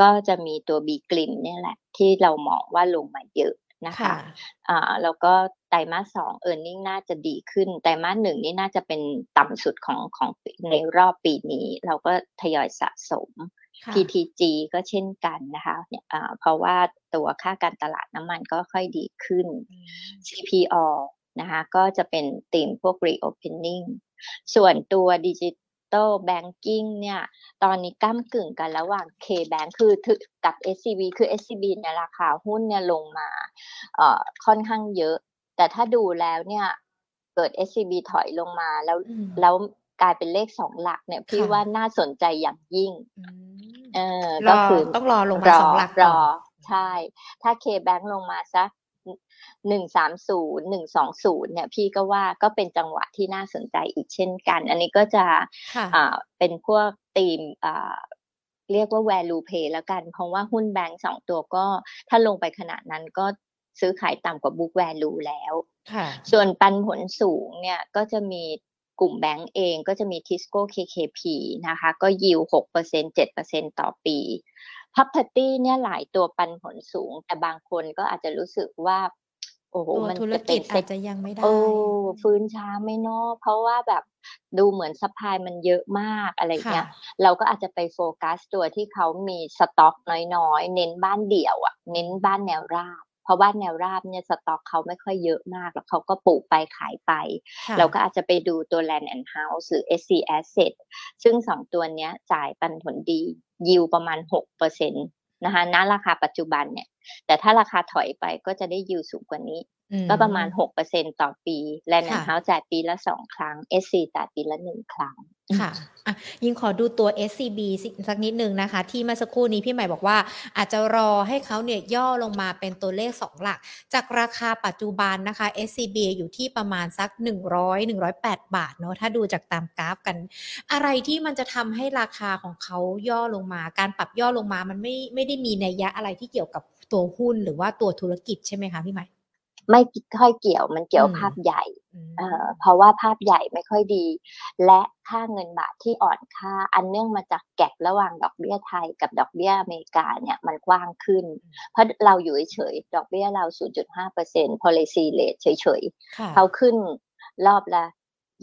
ก็จะมีตัวบีกลิมเนี่ยแหละ ที่เรามองว่าลงมาเยอะนะคะอ่าแล้วก็ไตรมาสสองเออร์เน็งน่าจะดีขึ้น ไตรมาสหนึ่งนี่น่าจะเป็นต่ำสุดของของในรอบปีนี้ เราก็ทยอยสะสม PTG ก็เช่นกันนะคะะเพราะว่าตัวค่าการตลาดน้ำมันก็ค่อยดีขึ้น CPO นะคะก็จะเป็นตีมพวก reopening ส่วนตัว digital banking เนี่ยตอนนี้ก้ำกึ่งกันระหว่าง K-Bank คือกับ SCB คือ SCB เนี่ยราคาหุ้นเนี่ยลงมาเอ่อค่อนข้างเยอะ แต่ถ้าดูแล้วเนี่ยเกิด SCB ถอยลงมาแล้วแล้ว กลายเป็นเลขสองหลักเนี่ยพี่ว่าน่าสนใจอย่างยิ่งเออก็คือต้องรอลงมาสองหลักรอใช่ ถ้า K-Bank ลงมาสักหนึ่งสามศูนย์หนึ่งสองศูนย์เนี่ยพี่ก็ว่าก็เป็นจังหวะที่น่าสนใจอีกเช่นกัน อันนี้ก็จะอ่าเป็นพวกตีมอ่าเรียกว่า value pay แล้วกัน เพราะว่าหุ้นแบงก์สองตัวก็ถ้าลงไปขนาดนั้นก็ซื้อขายต่ำกว่า book value แล้ว ส่วนปันผลสูงเนี่ยก็จะมี กลุ่มแบงก์เองก็จะมี Tisco KKP นะคะ ก็ยิวหกเปอร์เซ็นเจ็ดเปอร์เซ็นต่อปี property เนี่ยหลายตัวปันผลสูง แต่บางคนก็อาจจะรู้สึกว่า โอ้โห มันธุรกิจอาจจะยังไม่ได้ โอ้ ฟื้นช้าไหมหนอเพราะว่าแบบดูเหมือน supply มันเยอะมากอะไรเงี้ย เราก็อาจจะไปโฟกัสตัวที่เขามีสต็อกน้อยๆ เน้นบ้านเดี่ยวอะเน้นบ้านแนวราบ เพราะบ้านแนวราบเนี่ยสต็อกเขาไม่ค่อยเยอะมาก แล้วเขาก็ปลูกไปขายไป เราก็อาจจะไปดูตัว Land and Houses หรือ SC Asset ซึ่งสองตัวนี้จ่ายปันผลดียิวประมาณ6%นะคะณราคาปัจจุบันเนี่ย แต่ถ้าราคาถอยไปก็จะได้ยิวสูงกว่านี้ ก็ประมาณหกเปอร์เซ็นต์ต่อปีแลนด์เฮาส์จ่ายปีละสองครั้ง SC จ่ายปีละหนึ่งครั้ง ค่ะอะยิงขอดูตัว SCB สักนิดนึงนะคะ ที่เมื่อสักครู่นี้พี่ใหม่บอกว่า อาจจะรอให้เขาเนี่ยย่อลงมาเป็นตัวเลข2หลัก จากราคาปัจจุบันนะคะ SCB อยู่ที่ประมาณสัก 100 108 บาทเนาะถ้าดูจากตามกราฟกัน อะไรที่มันจะทำให้ราคาของเขาย่อลงมา การปรับย่อลงมามันไม่ไม่ได้มีนัยยะอะไรที่เกี่ยวกับตัวหุ้นหรือว่าตัวธุรกิจใช่ไหมคะพี่ใหม่ ไม่ค่อยเกี่ยวมันเกี่ยวภาพใหญ่เเพราะว่าภาพใหญ่ไม่ค่อยดี และค่าเงินบาทที่อ่อนค่า อันเนื่องมาจากแกลระหว่างดอกเบี้ยไทยกับดอกเบี้ยอเมริกาเนี่ยมันกว้างขึ้น เพราะเราอยู่เฉยๆดอกเบี้ยเรา 0.5% policy rate เฉยๆเขาขึ้นรอบละ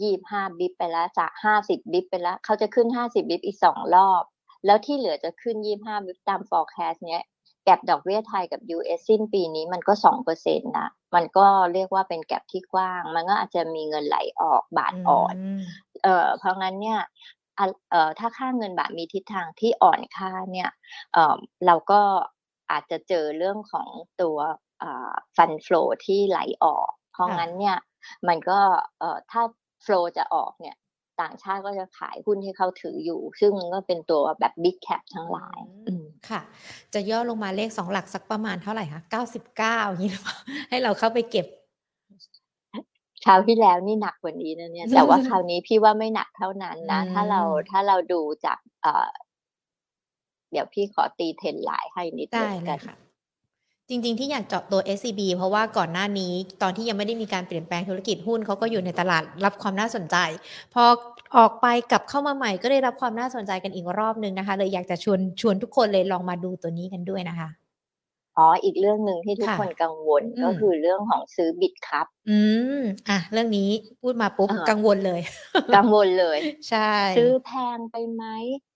25บิบไปแล้วจาก50บิบไปแล้วเขาจะขึ้น50บิบอีกสองรอบ แล้วที่เหลือจะขึ้น25บิบตาม forecast เนี้ย แก็บดอกเบี้ยไทยกับ US สิ้นปีนี้มันก็สองเปอร์เซ็นต์นะ มันก็เรียกว่าเป็นแก็บที่กว้าง มันก็อาจจะมีเงินไหลออกบาทอ่อน เอ่อ เพราะงั้นเนี่ยเอ่อถ้าค่าเงินบาทมีทิศทางที่อ่อนค่าเนี่ย เอ่อ เราก็อาจจะเจอเรื่องของตัวฟันฟลูที่ไหลออก เพราะงั้นเนี่ย มันก็เอ่อถ้าฟลูจะออกเนี่ยต่างชาติก็จะขายหุ้นที่เขาถืออยู่ ซึ่งก็เป็นตัวแบบบิ๊กแคปทั้งหลาย ค่ะ จะย่อลงมาเลขสองหลักสักประมาณเท่าไหร่คะเก้าสิบเก้าอย่างนี้หรือเปล่าให้เราเข้าไปเก็บคราวที่แล้วนี่หนักกว่านี้นะเนี่ย แต่ว่าคราวนี้พี่ว่าไม่หนักเท่านั้นนะ ถ้าเราถ้าเราดูจากเอ่อเดี๋ยวพี่ขอตีเทนไลน์ให้นิดนึงกันค่ะ จริง ๆ ที่อยากเจาะตัว SCB เพราะว่าก่อนหน้านี้ตอนที่ยังไม่ได้มีการเปลี่ยนแปลงธุรกิจหุ้นเขาก็อยู่ในตลาดรับความน่าสนใจ พอออกไปกลับเข้ามาใหม่ก็ได้รับความน่าสนใจกันอีกรอบนึงนะคะ เลยอยากจะชวนชวนทุกคนเลยลองมาดูตัวนี้กันด้วยนะคะอ๋ออีกเรื่องหนึ่งที่ทุกคนกังวลก็คือเรื่องของซื้อบิตครับ อืมอะเรื่องนี้พูดมาปุ๊บกังวลเลย กังวลเลย ใช่ ซื้อแพงไปไหมเอ่อ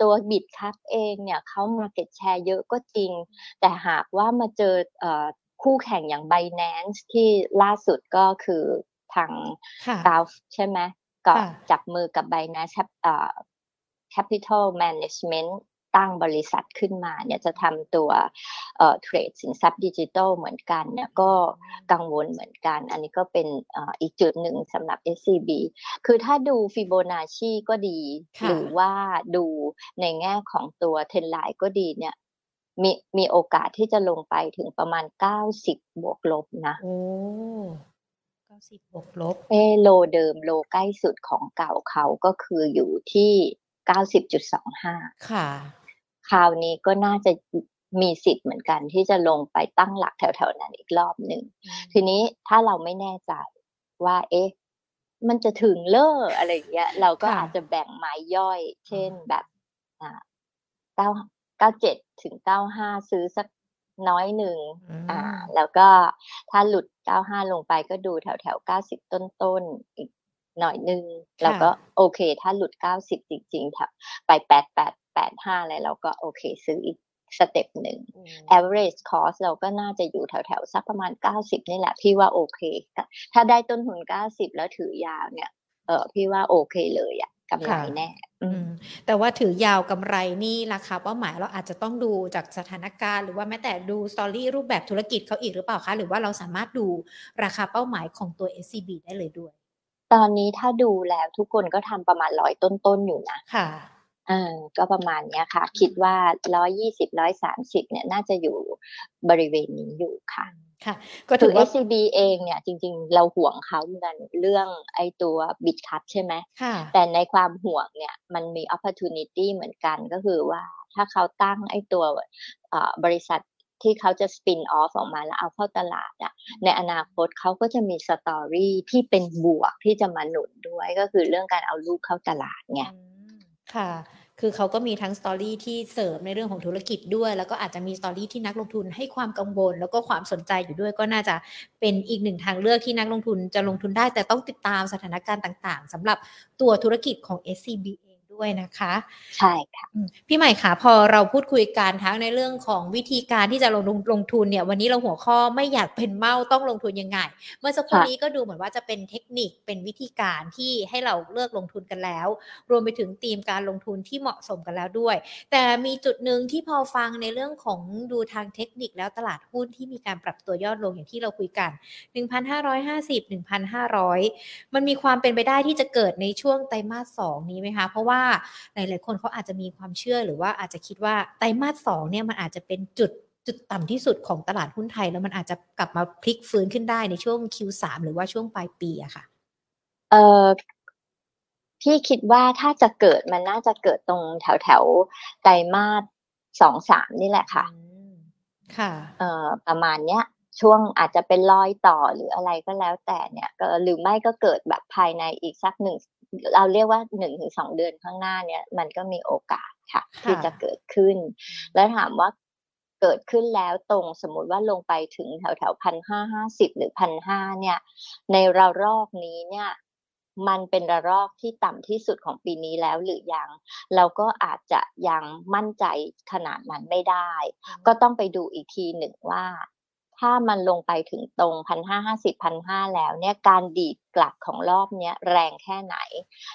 ตัวบิตคัพเองเนี่ยเขามาเก็ตแชร์เยอะก็จริง แต่หากว่ามาเจอเอ่อคู่แข่งอย่าง Binance ที่ล่าสุดก็คือทางกาฟใช่ไหมก็จับมือกับ Binance Capital Management ตั้งบริษัทขึ้นมาเนี่ยจะทำตัวเทรดสินทรัพย์ดิจิทัลเหมือนกันเนี่ยก็กังวลเหมือนกัน อันนี้ก็เป็นอีกจุดหนึ่งสำหรับ SCB คือถ้าดูฟิโบนัชชีก็ดี หรือว่าดูในแง่ของตัว trend line ก็ดีเนี่ยมีมีโอกาสที่จะลงไปถึงประมาณเก้าสิบบวกลบนะโอ้เก้าสิบบวกลบ เออ low เดิม low ใกล้สุดของเก่าเขาก็คืออยู่ที่เก้าสิบจุดสองห้าค่ะ คราวนี้ก็น่าจะมีสิทธิ์เหมือนกันที่จะลงไปตั้งหลักแถวๆนั้นอีกรอบหนึ่งทีนี้ถ้าเราไม่แน่ใจว่า เอ๊ะ มันจะถึงเลออะไรอย่างเงี้ย เราก็ค่ะอาจจะแบ่งไม้ย่อย เช่นแบบอ่าเก้าเก้าเจ็ดถึงเก้าห้าซื้อสักน้อยหนึ่งอืมอ่า แล้วก็ถ้าหลุดเก้าห้าลงไปก็ดูแถวแถวเก้าสิบต้นๆอีกหน่อยหนึ่งแล้วก็โอเค ถ้าหลุดเก้าสิบจริงๆแถวไปแปดแปด แปดห้าอะไรเราก็โอเคซื้ออีก step หนึ่งโอ้ average cost เราก็น่าจะอยู่แถวๆ สักประมาณ 90 นี่แหละ พี่ว่าโอเค ถ้าได้ต้นทุน 90 แล้วถือยาวเนี่ย เออพี่ว่าโอเคเลยอะกำไรแน่อือืมมแต่ว่าถือยาวกำไรนี่ราคาเป้าหมายเราอาจจะต้องดูจากสถานการณ์ หรือว่าแม้แต่ดูสตอรี่รูปแบบธุรกิจเขาอีกหรือเปล่าคะ หรือว่าเราสามารถดูราคาเป้าหมายของตัว SCB ได้เลยด้วย ตอนนี้ถ้าดูแล้วทุกคนก็ทำประมาณร้อยต้นๆอยู่นะค่ะ เออก็ประมาณเนี้ยค่ะ คิดว่าร้อยยี่สิบร้อยสามสิบเนี่ยน่าจะอยู่บริเวณนี้อยู่ค่ะ ค่ะ ก็คืถืออว่า SCB เองเนี่ย จริง ๆ เราห่วงเขาเหมือนกันเรื่องไอ้ตัวบิตคัทใช่ไหมค่ะแต่ในความห่วงเนี่ยมันมี opportunity เหมือนกันก็คือว่าถ้าเขาตั้งไอ้ตัวเอ่อบริษัทที่เขาจะ spin off ออกมาแล้วเอาเข้าตลาดอะในอนาคตเขาก็จะมี story ที่เป็นบวกที่จะมาหนุนด้วยก็คือเรื่องการเอาลูกเข้าตลาดไงอืม ค่ะ คือเขาก็มีทั้ง story ที่เสริมในเรื่องของธุรกิจด้วย แล้วก็อาจจะมี story ที่นักลงทุนให้ความกังวล แล้วก็ความสนใจอยู่ด้วย ก็น่าจะเป็นอีกหนึ่งทางเลือกที่นักลงทุนจะลงทุนได้ แต่ต้องติดตามสถานการณ์ต่าง ๆสำหรับตัวธุรกิจของ SCB อะ ด้วยนะคะ ใช่ค่ะอืมพี่ใหม่คะพอเราพูดคุยกันทั้งในเรื่องของวิธีการที่จะลงลงลงทุนเนี่ยวันนี้เราหัวข้อไม่อยากเป็นเมาต้องลงทุนยังไง เมื่อสักครู่ค่ะนี้ก็ดูเหมือนว่าจะเป็นเทคนิคเป็นวิธีการที่ให้เราเลือกลงทุนกันแล้ว รวมไปถึงธีมการลงทุนที่เหมาะสมกันแล้วด้วย แต่มีจุดหนึ่งที่พอฟังในเรื่องของดูทางเทคนิคแล้วตลาดหุ้นที่มีการปรับตัวยอดลงอย่างที่เราคุยกัน 1,550 1,500 มันมีความเป็นไปได้ที่จะเกิดในช่วงไตรมาสสองนี้ไหมคะ เพราะว่าหลายๆคนเขาอาจจะมีความเชื่อหรือว่าอาจจะคิดว่าไตรมาสสองเนี่ยมันอาจจะเป็นจุดจุดต่ำที่สุดของตลาดหุ้นไทย แล้วมันอาจจะกลับมาพลิกฟื้นขึ้นได้ในช่วง Q3 หรือว่าช่วงปลายปีอะค่ะ เออพี่คิดว่าถ้าจะเกิดมันน่าจะเกิดตรงแถวแถวๆไตรมาสสองสามนี่แหละค่ะอืมค่ะ เอ่อประมาณเนี้ย ช่วงอาจจะเป็นรอยต่อหรืออะไรก็แล้วแต่เนี่ยก็หรือไม่ก็เกิดแบบภายในอีกสักหนึ่ง เราเรียกว่าหนึ่งถึงสองเดือนข้างหน้าเนี่ย มันก็มีโอกาสค่ะค่ะที่จะเกิดขึ้น แล้วถามว่าเกิดขึ้นแล้วตรงสมมุติว่าลงไปถึงแถวแถวพันห้าห้าสิบหรือพันห้าเนี่ย ในระลอกนี้เนี่ย มันเป็นระลอกที่ต่ำที่สุดของปีนี้แล้วหรือยัง เราก็อาจจะยังมั่นใจขนาดนั้นไม่ได้ ก็ต้องไปดูอีกทีหนึ่งว่า ถ้ามันลงไปถึงตรงพันห้าห้าสิบพันห้าแล้วเนี่ยการดีดกลับของรอบเนี้ยแรงแค่ไหน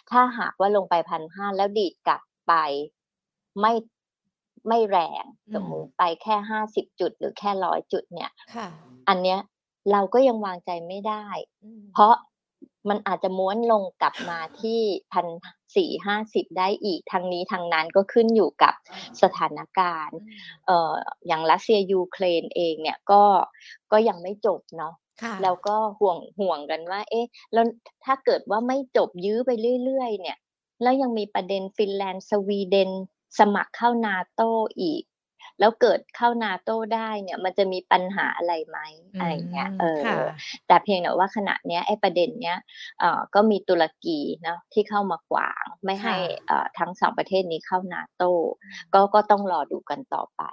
ถ้าหากว่าลงไปพันห้าแล้วดีดกลับไปไม่ไม่แรงอืมสมมุติไปแค่ห้าสิบจุดหรือแค่ร้อยจุดเนี่ยค่ะอันเนี้ยเราก็ยังวางใจไม่ได้อืมเพราะ มันอาจจะม้วนลงกลับมาที่พันสี่ห้าสิบได้อีกทางนี้ทางนั้นก็ขึ้นอยู่กับสถานการณ์อืมเอ่ออย่างรัสเซียยูเครนเองเนี่ยก็ก็ยังไม่จบเนาะค่ะแล้วก็ห่วงห่วงกันว่า เอ๊ะแล้วถ้าเกิดว่าไม่จบยื้อไปเรื่อยๆเนี่ย แล้วยังมีประเด็นฟินแลนด์สวีเดนสมัครเข้านาโตอีก แล้วเกิดเข้านาโตได้เนี่ย มันจะมีปัญหาอะไรไหมอะไรอย่างเงี้ยเออค่ะแต่เพียงแต่ว่าขณะเนี้ยไอ้ประเด็นเนี้ยเอ่อก็มีตุรกีเนาะที่เข้ามาขวาง ไม่ให้ค่ะเอ่อทั้งสองประเทศนี้เข้านาโตก็ก็ต้องรอดูกันต่อไป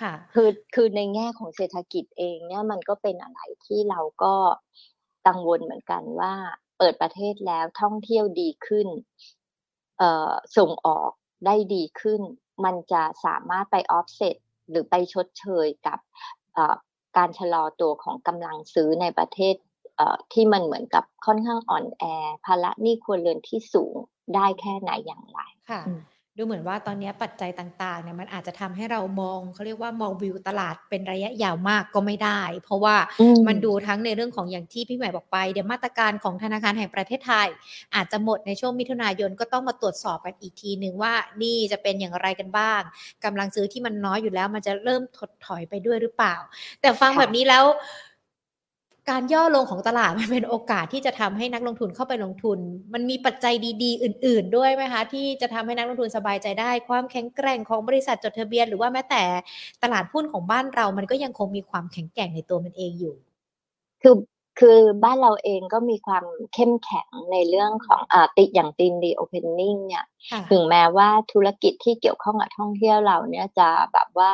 ค่ะคือคือในแง่ของเศรษฐกิจเองเนี่ยมันก็เป็นอะไรที่เราก็กังวลเหมือนกันว่าเปิดประเทศแล้วท่องเที่ยวดีขึ้นเอ่อส่งออกได้ดีขึ้น มันจะสามารถไปออฟเซตหรือไปชดเชยกับเอ่อการชะลอตัวของกำลังซื้อในประเทศเอ่อที่มันเหมือนกับค่อนข้างอ่อนแอภาระหนี้ครัวเรือนที่สูงได้แค่ไหนอย่างไรค่ะอืม ดูเหมือนว่าตอนนี้ปัจจัยต่างๆเนี่ยมันอาจจะทำให้เรามองเขาเรียกว่ามองวิวตลาดเป็นระยะยาวมากก็ไม่ได้ เพราะว่ามันดูทั้งในเรื่องของอย่างที่พี่ใหม่บอกไป เดี๋ยวมาตรการของธนาคารแห่งประเทศไทย อาจจะหมดในช่วงมิถุนายนก็ต้องมาตรวจสอบกันอีกทีหนึ่งว่านี่จะเป็นอย่างไรกันบ้างกำลังซื้อที่มันน้อยอยู่แล้ว มันจะเริ่มถดถอยไปด้วยหรือเปล่า แต่ฟังแบบนี้แล้ว การย่อลงของตลาดมันเป็นโอกาสที่จะทำให้นักลงทุนเข้าไปลงทุน มันมีปัจจัยดี ๆ อื่น ๆ ด้วยไหมคะ ที่จะทำให้นักลงทุนสบายใจได้ ความแข็งแกร่งของบริษัทจดทะเบียน หรือว่าแม้แต่ตลาดหุ้นของบ้านเรา มันก็ยังคงมีความแข็งแกร่งในตัวมันเองอยู่ คือคือบ้านเราเองก็มีความเข้มแข็งในเรื่องของอติอย่างตีนดีโอเพนนิ่งเนี่ยถึงแม้ว่าธุรกิจที่เกี่ยวข้องกับท่องเที่ยวเราเนี่ยจะแบบว่า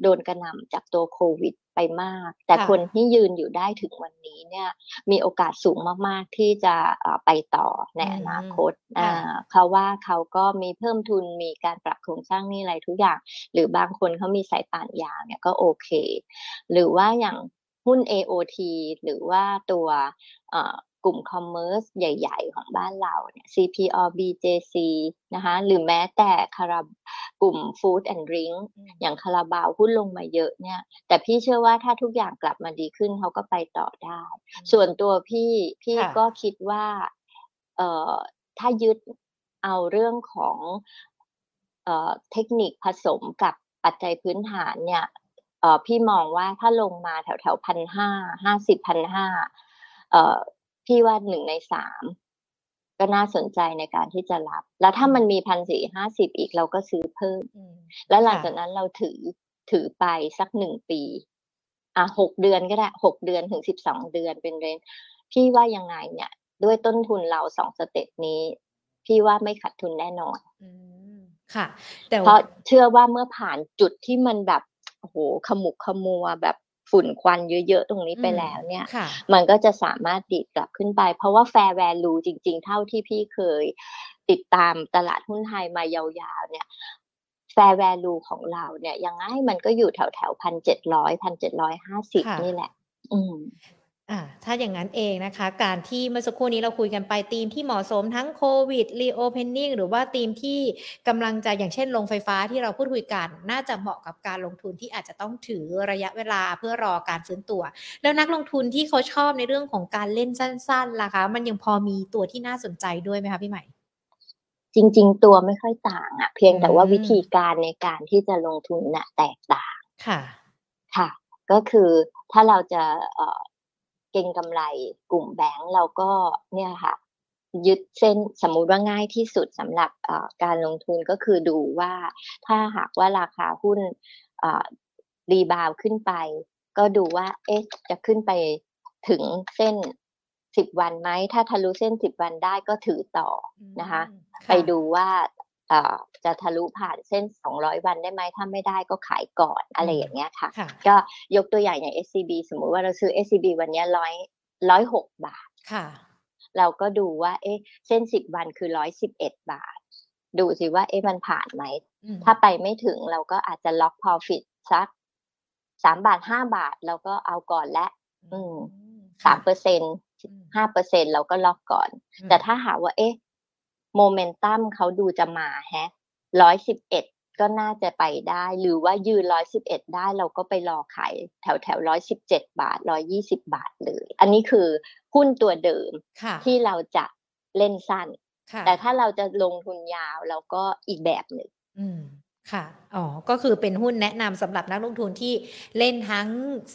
โดนกระหน่ำจากตัวโควิด ไปมาก แต่คนที่ยืนอยู่ได้ถึงวันนี้เนี่ยมีโอกาสสูงมาก ๆ ที่จะไปต่อในอนาคตเขาว่าเขาก็มีเพิ่มทุนมีการปรับโครงสร้างนี่อะไรทุกอย่าง หรือบางคนเขามีสายป่านยาวเนี่ยก็โอเค หรือว่าอย่างหุ้น AOT หรือว่าตัวก ลุ่มคอมเมอร์สใหญ่ๆ ของบ้านเราเนี่ย CPO BJC นะคะหรือแม้แต่คาราบกลุ่ม Food and Drink อย่างคาราบาวหุ้นลงมาเยอะเนี่ย แต่พี่เชื่อว่าถ้าทุกอย่างกลับมาดีขึ้นเขาก็ไปต่อได้ ส่วนตัวพี่พี่ก็คิดว่าเอ่อถ้ายึดเอาเรื่องของเอ่อเทคนิคผสมกับปัจจัยพื้นฐานเนี่ยเอ่อพี่มองว่าถ้าลงมาแถวแถวพันห้าห้าสิบพันห้าเอ่อ พี่ว่าหนึ่งในสามก็น่าสนใจในการที่จะรับ แล้วถ้ามันมีพันสี่ห้าสิบอีกเราก็ซื้อเพิ่ม แล้วหลังจากนั้นเราถือถือไปสักหนึ่งปี อะหกเดือนก็ได้หกเดือนถึงสิบสองเดือนเป็น range พี่ว่ายังไงเนี่ย ด้วยต้นทุนเราสอง step นี้ พี่ว่าไม่ขาดทุนแน่นอนค่ะ แต่เพราะเชื่อว่าเมื่อผ่านจุดที่มันแบบโอ้โหขมุกขมัวแบบ ฝุ่นควันเยอะๆ ตรงนี้ไปแล้วเนี่ย มันก็จะสามารถดีดกลับขึ้นไป เพราะว่า fair value จริงๆ เท่าที่พี่เคยติดตามตลาดหุ้นไทยมายาวๆ เนี่ย fair value ของเราเนี่ยยังไงมันก็อยู่แถวๆพันเจ็ดร้อยพันเจ็ดร้อยห้าสิบนี่แหละ อืมอ่าถ้าอย่างนั้นเองนะคะ การที่เมื่อสักครู่นี้เราคุยกันไปธีมที่เหมาะสมทั้งโควิด reopening หรือว่าธีมที่กำลังจะอย่างเช่นโรงไฟฟ้าที่เราพูดคุยกัน น่าจะเหมาะกับการลงทุนที่อาจจะต้องถือระยะเวลาเพื่อรอการฟื้นตัว แล้วนักลงทุนที่เขาชอบในเรื่องของการเล่นสั้นๆล่ะคะ มันยังพอมีตัวที่น่าสนใจด้วยไหมคะพี่ใหม่ จริง ๆ ตัวไม่ค่อยต่างอะ่ะเพียงแต่ว่าวิธีการในการที่จะลงทุนน่ะแตกต่างค่ะ ค่ะ ก็คือถ้าเราจะเเก่งกำไรกลุ่มแบงก์เราก็เนี่ยค่ะ ยึดเส้นสมมุติว่าง่ายที่สุดสำหรับการลงทุนก็คือดูว่า ถ้าหากว่าราคาหุ้นรีบาวขึ้นไป ก็ดูว่าเอ๊ะจะขึ้นไปถึงเส้นสิบวันไหม ถ้าทะลุเส้นสิบวันได้ก็ถือต่อนะคะ ไปดูว่า จะทะลุผ่านเส้น 200 วันได้ไหมถ้าไม่ได้ก็ขายก่อนอะไรอย่างเงี้ยค่ะ ก็ยกตัวอย่างอย่าง SCB สมมุติว่าเราซื้อ SCB วันนี้ร้อยร้อยหกบาทค่ะ เราก็ดูว่า เอ๊ะ เส้นสิบวันคือร้อยสิบเอ็ดบาท ดูสิว่า เอ๊ะมันผ่านไหม ถ้าไปไม่ถึงเราก็อาจจะล็อก profit สักสามบาทห้าบาทเราก็เอาก่อนและอืมสามเปอร์เซ็นห้าเปอร์เซ็นเราก็ล็อกก่อน แต่ถ้าหาว่า เอ๊ะ โมเมนตัมเขาดูจะมาแฮะร้อยสิบเอ็ดก็น่าจะไปได้ หรือว่ายืนร้อยสิบเอ็ดได้เราก็ไปรอขายแถวแถวร้อยสิบเจ็ดบาทร้อยี่สิบาทเลย อันนี้คือหุ้นตัวเดิมที่เราจะเล่นสั้น แต่ถ้าเราจะลงทุนยาวเราก็อีกแบบหนึ่ง ค่ะ อ๋อ ก็คือเป็นหุ้นแนะนำสำหรับนักลงทุนที่เล่นทั้ง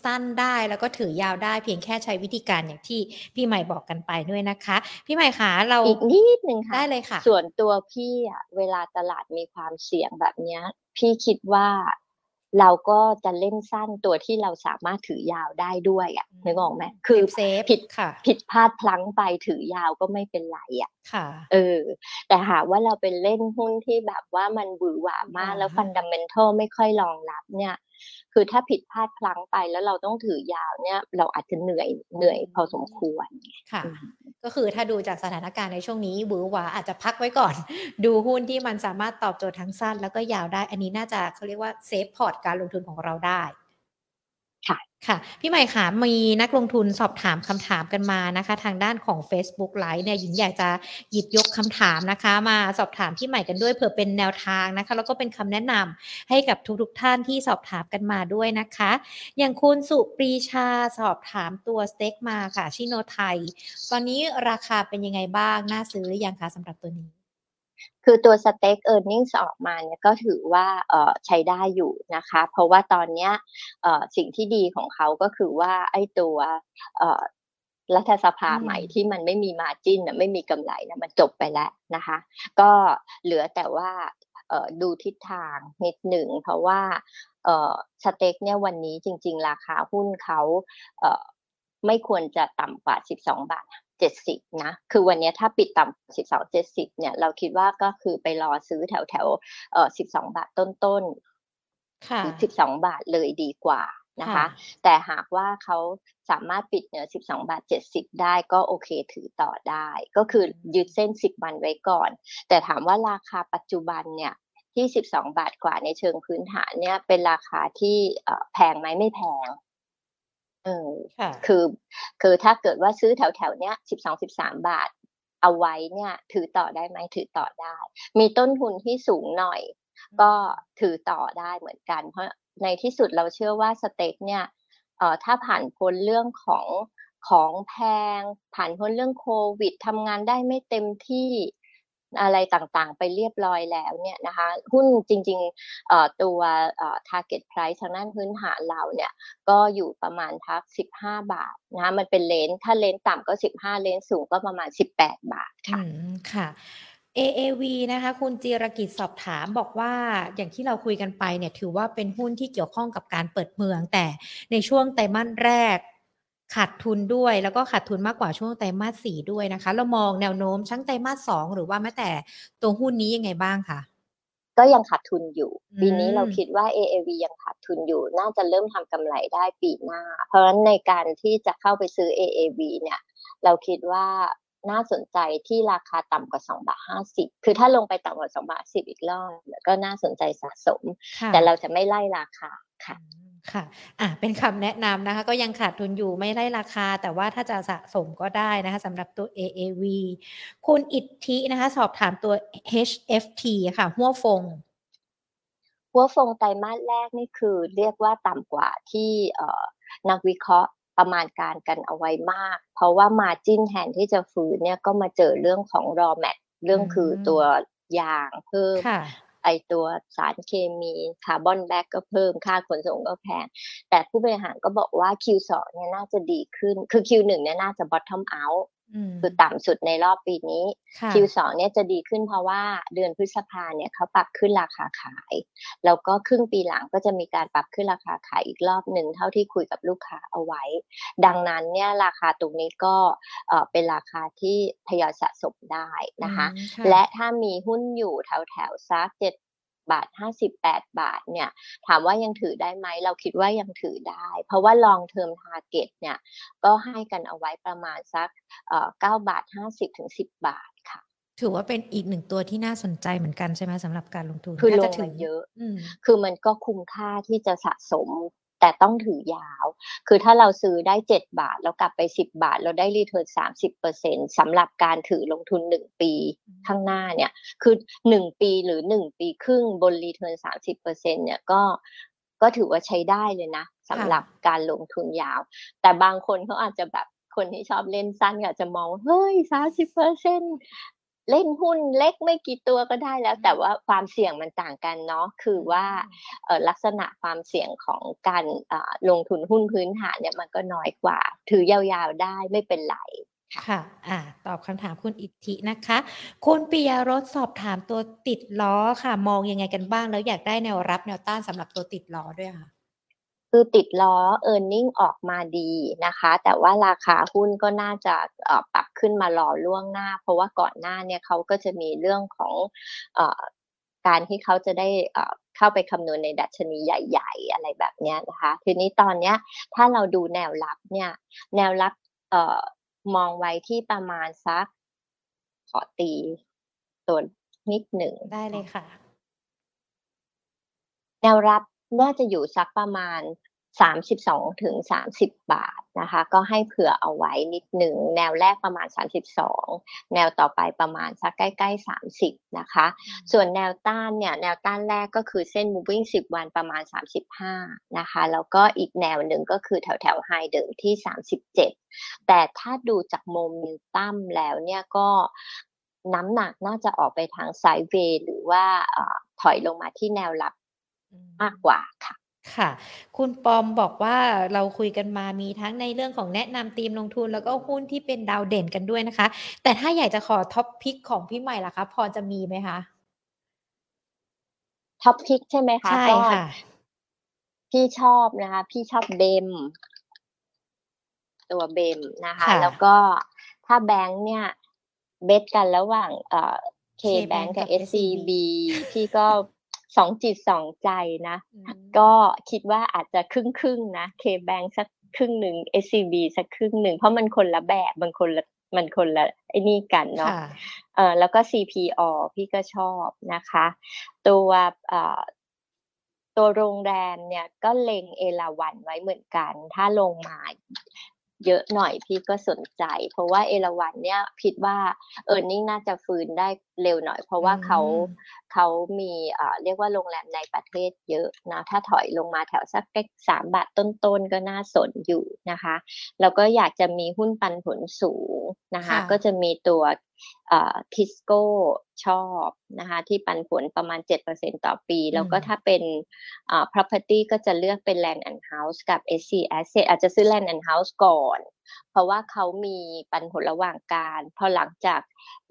สั้นได้แล้วก็ถือยาวได้เพียงแค่ใช้วิธีการอย่างที่พี่ใหม่บอกกันไปด้วยนะคะ พี่ใหม่คะเราอีกนิดนึงค่ะ ได้เลยค่ะ ส่วนตัวพี่อะเวลาตลาดมีความเสี่ยงแบบนี้พี่คิดว่า เราก็จะเล่นสั้นตัวที่เราสามารถถือยาวได้ด้วยอะนึกออกไหมคือเซฟผิดค่ะ ผิดพลาดพลั้งไปถือยาวก็ไม่เป็นไรอะค่ะ เออ แต่หากว่าเราเป็นเล่นหุ้นที่แบบว่ามันบือหวามากแล้ว fundamental ไม่ค่อยรองรับเนี่ย คือถ้าผิดพลาดพลั้งไปแล้วเราต้องถือยาวเนี่ย เราอาจจะเหนื่อยเหนื่อยพอสมควรค่ะ ก็คือถ้าดูจากสถานการณ์ในช่วงนี้บือหวาอาจจะพักไว้ก่อน ดูหุ้นที่มันสามารถตอบโจทย์ทั้งสั้น แล้วก็ยาวได้ อันนี้น่าจะเขาเรียกว่า save พอร์ตการลงทุนของเราได้ ค่ะค่ะ พี่ใหม่ค่ะมีนักลงทุนสอบถามคำถามกันมานะคะ ทางด้านของ Facebook ไลฟ์เนี่ยหญิงอยากจะหยิบยกคำถามนะคะ มาสอบถามพี่ใหม่กันด้วยเผื่อเป็นแนวทางนะคะ แล้วก็เป็นคำแนะนำให้กับทุกๆท่านที่สอบถามกันมาด้วยนะคะ อย่างคุณสุปรีชาสอบถามตัว STEC มาค่ะชิโนไทย ตอนนี้ราคาเป็นยังไงบ้าง น่าซื้อหรือยังคะสำหรับตัวนี้ คือตัว STEC earning ออกมาเนี่ยก็ถือว่าเออใช้ได้อยู่นะคะ เพราะว่าตอนเนี้ยเออสิ่งที่ดีของเขาก็คือว่าไอ้ตัวเออรัฐสภาใหม่ที่มันไม่มีมาจิ้นไม่มีกำไรนะมันจบไปแล้วนะคะ ก็เหลือแต่ว่าดูทิศทางนิดหนึ่ง เพราะว่าสเต็กเนี่ยวันนี้จริง ๆ ราคาหุ้นเขาไม่ควรจะต่ำกว่า 12 บาท จ็ดสิบนะ คือวันนี้ถ้าปิดต่ำสิบสองเจ็ดสิบเนี่ย เราคิดว่าก็คือไปรอซื้อแถวแถวเอ่อสิบสองบาทต้นต้นหรือสิบสองบาทเลยดีกว่านะคะ แต่หากว่าเขาสามารถปิดเหนือสิบสองบาทเจ็ดสิบได้ก็โอเคถือต่อได้ ก็คือยืดเส้นสิบวันไว้ก่อน แต่ถามว่าราคาปัจจุบันเนี่ยที่สิบสองบาทกว่าในเชิงพื้นฐานเนี่ยเป็นราคาที่แพงไหมไม่แพง เออคือคือถ้าเกิดว่าซื้อแถวแถวเนี้ยสิบสองสิบสามบาท เอาไว้เนี่ย ถือต่อได้ไหมถือต่อได้ มีต้นทุนที่สูงหน่อย ก็ถือต่อได้เหมือนกัน เพราะในที่สุดเราเชื่อว่าสเต็กเนี่ยเอ่อถ้าผ่านพ้นเรื่องของของแพง ผ่านพ้นเรื่องโควิดทำงานได้ไม่เต็มที่ อะไรต่างๆ ไปเรียบร้อยแล้วเนี่ยนะคะหุ้นจริงๆตัว target price ทางด้านพื้นฐานเราเนี่ยก็อยู่ประมาณทัก 15 บาทนะคะมันเป็นเลนถ้าเลนต่ำก็ 15 เลนสูงก็ประมาณ 18 บาทค่ะค่ะ AAV นะคะ คุณจีรกิจสอบถามบอกว่าอย่างที่เราคุยกันไปเนี่ยถือว่าเป็นหุ้นที่เกี่ยวข้องกับการเปิดเมืองแต่ในช่วงไตรมาสแรก ขาดทุนด้วยแล้วก็ขาดทุนมากกว่าช่วงไตรมาสสี่ด้วยนะคะ เรามองแนวโน้มชั้งไตรมาสสองหรือว่าแม้แต่ตัวหุ้นนี้ยังไงบ้างคะก็ยังขาดทุนอยู่ ปีนี้เราคิดว่า AAV ยังขาดทุนอยู่ น่าจะเริ่มทำกำไรได้ปีหน้า เพราะฉะนั้นในการที่จะเข้าไปซื้อ AAV เนี่ย เราคิดว่าน่าสนใจที่ราคาต่ำกว่า2บาท50 คือถ้าลงไปต่ำกว่า2บาท10 อีกรอบก็น่าสนใจสะสม แต่เราจะไม่ไล่ราคาค่ะ ค่ะ อะเป็นคำแนะนำนะคะ ก็ยังขาดทุนอยู่ไม่ได้ราคา แต่ว่าถ้าจะสะสมก็ได้นะคะสำหรับตัว AAV คุณอิทธินะคะ สอบถามตัว HFT ค่ะ หัวฟง หัวฟงไตรมาสแรกนี่คือเรียกว่าต่ำกว่าที่นักวิเคราะห์ประมาณการกันเอาไว้มาก เพราะว่า margin แทนที่จะฟื้นเนี่ยก็มาเจอเรื่องของ raw mat เรื่องคือตัวยางเพิ่ม ไอตัวสารเคมี carbon black ก็เพิ่มค่าขนส่งก็แพง แต่ผู้บริหารก็บอกว่า Q2 เนี่ยน่าจะดีขึ้น คือ Q1 เนี่ยน่าจะ bottom out คือต่ำสุดในรอบปีนี้ Q2 เนี่ยจะดีขึ้นเพราะว่าเดือนพฤษภาเนี่ยเขาปรับขึ้นราคาขาย แล้วก็ครึ่งปีหลังก็จะมีการปรับขึ้นราคาขายอีกรอบหนึ่งเท่าที่คุยกับลูกค้าเอาไว้ ดังนั้นเนี่ยราคาตรงนี้ก็เป็นราคาที่ทยอยสะสมได้นะคะ และถ้ามีหุ้นอยู่แถวแถวซักเจ็ด บาท 58 บาทเนี่ยถามว่ายังถือได้ไหมเราคิดว่ายังถือได้ เพราะว่า long term target เนี่ยก็ให้กันเอาไว้ประมาณสักเก้าบาท 50ถึง10 บาทค่ะถือว่าเป็นอีกหนึ่งตัวที่น่าสนใจเหมือนกันใช่ไหมสำหรับการลงทุนคือลงมาเยอะ คือมันก็คุ้มค่าที่จะสะสม แต่ต้องถือยาว คือถ้าเราซื้อได้ 7 บาท แล้วกลับไป 10 บาท เราได้รีเทิร์น30%สำหรับการถือลงทุน 1 ปีข้างหน้าเนี่ย คือ 1 ปีหรือ 1 ปีครึ่งบนรีเทิร์น30%เนี่ยก็ก็ถือว่าใช้ได้เลยนะสำหรับการลงทุนยาว แต่บางคนเขาอาจจะแบบคนที่ชอบเล่นสั้นอาจจะมองเฮ้ยสามสิบเปอร์เซ็น เล่นหุ้นเล็กไม่กี่ตัวก็ได้แล้ว แต่ว่าความเสี่ยงมันต่างกันเนาะคือว่าลักษณะความเสี่ยงของการลงทุนหุ้นพื้นฐานเนี่ยมันก็น้อยกว่า ถือยาวๆได้ไม่เป็นไรค่ะอ่าตอบคำถามคุณอิทธินะคะ คุณปิยรสสอบถามตัวติดล้อค่ะ มองยังไงกันบ้างแล้วอยากได้แนวรับแนวต้านสำหรับตัวติดล้อด้วยค่ะ คือติดล้อ e a r n i n g ออกมาดีนะคะ แต่ว่าราคาหุ้นก็น่าจะปรับขึ้นมารอล่วงหน้า เพราะว่าก่อนหน้าเนี่ยเขาก็จะมีเรื่องของอการที่เขาจะได้เข้าไปคำนวณในดัชนีใหญ่ๆ อะไรแบบนี้นะคะ ทีนี้ตอนนี้ถ้าเราดูแนวรับเนี่ย แนวรับเอ่อมองไว้ที่ประมาณสักขอตีตัวนิดหนึ่งได้เลยค่ะ แนวรับ น่าจะอยู่สักประมาณ 32ถึง30 บาทนะคะ ก็ให้เผื่อเอาไว้นิดหนึ่งแนวแรกประมาณ 32 แนวต่อไปประมาณสักใกล้ๆ 30 นะคะ ส่วนแนวต้านเนี่ยแนวต้านแรกก็คือเส้น moving 10 วันประมาณ 35 นะคะ แล้วก็อีกแนวหนึ่งก็คือแถวแถวไฮเดิมที่ 37 แต่ถ้าดูจากโมเมนตัมแล้วเนี่ยก็น้ำหนักน่าจะออกไปทาง sideway หรือว่าถอยลงมาที่แนวรับ มากกว่าค่ะค่ะ คุณปอมบอกว่าเราคุยกันมามีทั้งในเรื่องของแนะนำทีมลงทุนแล้วก็หุ้นที่เป็นดาวเด่นกันด้วยนะคะ แต่ถ้าอยากจะขอ top pick ของพี่ใหม่ล่ะคะ พอจะมีไหมคะ top pick ใช่ไหมคะใช่ค่ะ พี่ชอบนะคะ พี่ชอบเบม ตัวเบมนะคะ แล้วก็ถ้าแบงค์เนี่ยเบสกันระหว่าง เอ่อเคแบงกับ SCB พี่ก็ สองจิตสองใจนะ ก็คิดว่าอาจจะครึ่งครึ่งนะเคแบงสักครึ่งหนึ่ง SCB สักครึ่งหนึ่ง เพราะมันคนละแบบมันคนละมันคนละไอ้นี่กันเนาะเออแล้วก็ CPO พี่ก็ชอบนะคะ ตัวเอ่อตัวโรงแรมเนี่ยก็เล็งเอราวันไว้เหมือนกัน ถ้าลงมา เยอะหน่อยพี่ก็สนใจ เพราะว่าเอราวันเนี่ยคิดว่าเออร์เน็งน่าจะฟื้นได้เร็วหน่อย เพราะว่าเขาเขามีเอ่อเรียกว่าโรงแรมในประเทศเยอะนะถ้าถอยลงมาแถวสักสามบาทต้นๆก็น่าสนอยู่นะคะ แล้วก็อยากจะมีหุ้นปันผลสูงนะคะ ก็จะมีตัว ทิสโก้ชอบนะคะที่ปันผลประมาณ 7%ต่อปี แล้วก็ถ้าเป็น property ก็จะเลือกเป็น land and house กับ SC asset อาจจะซื้อ land and house ก่อน เพราะว่าเขามีปันผลระหว่างการพอหลังจาก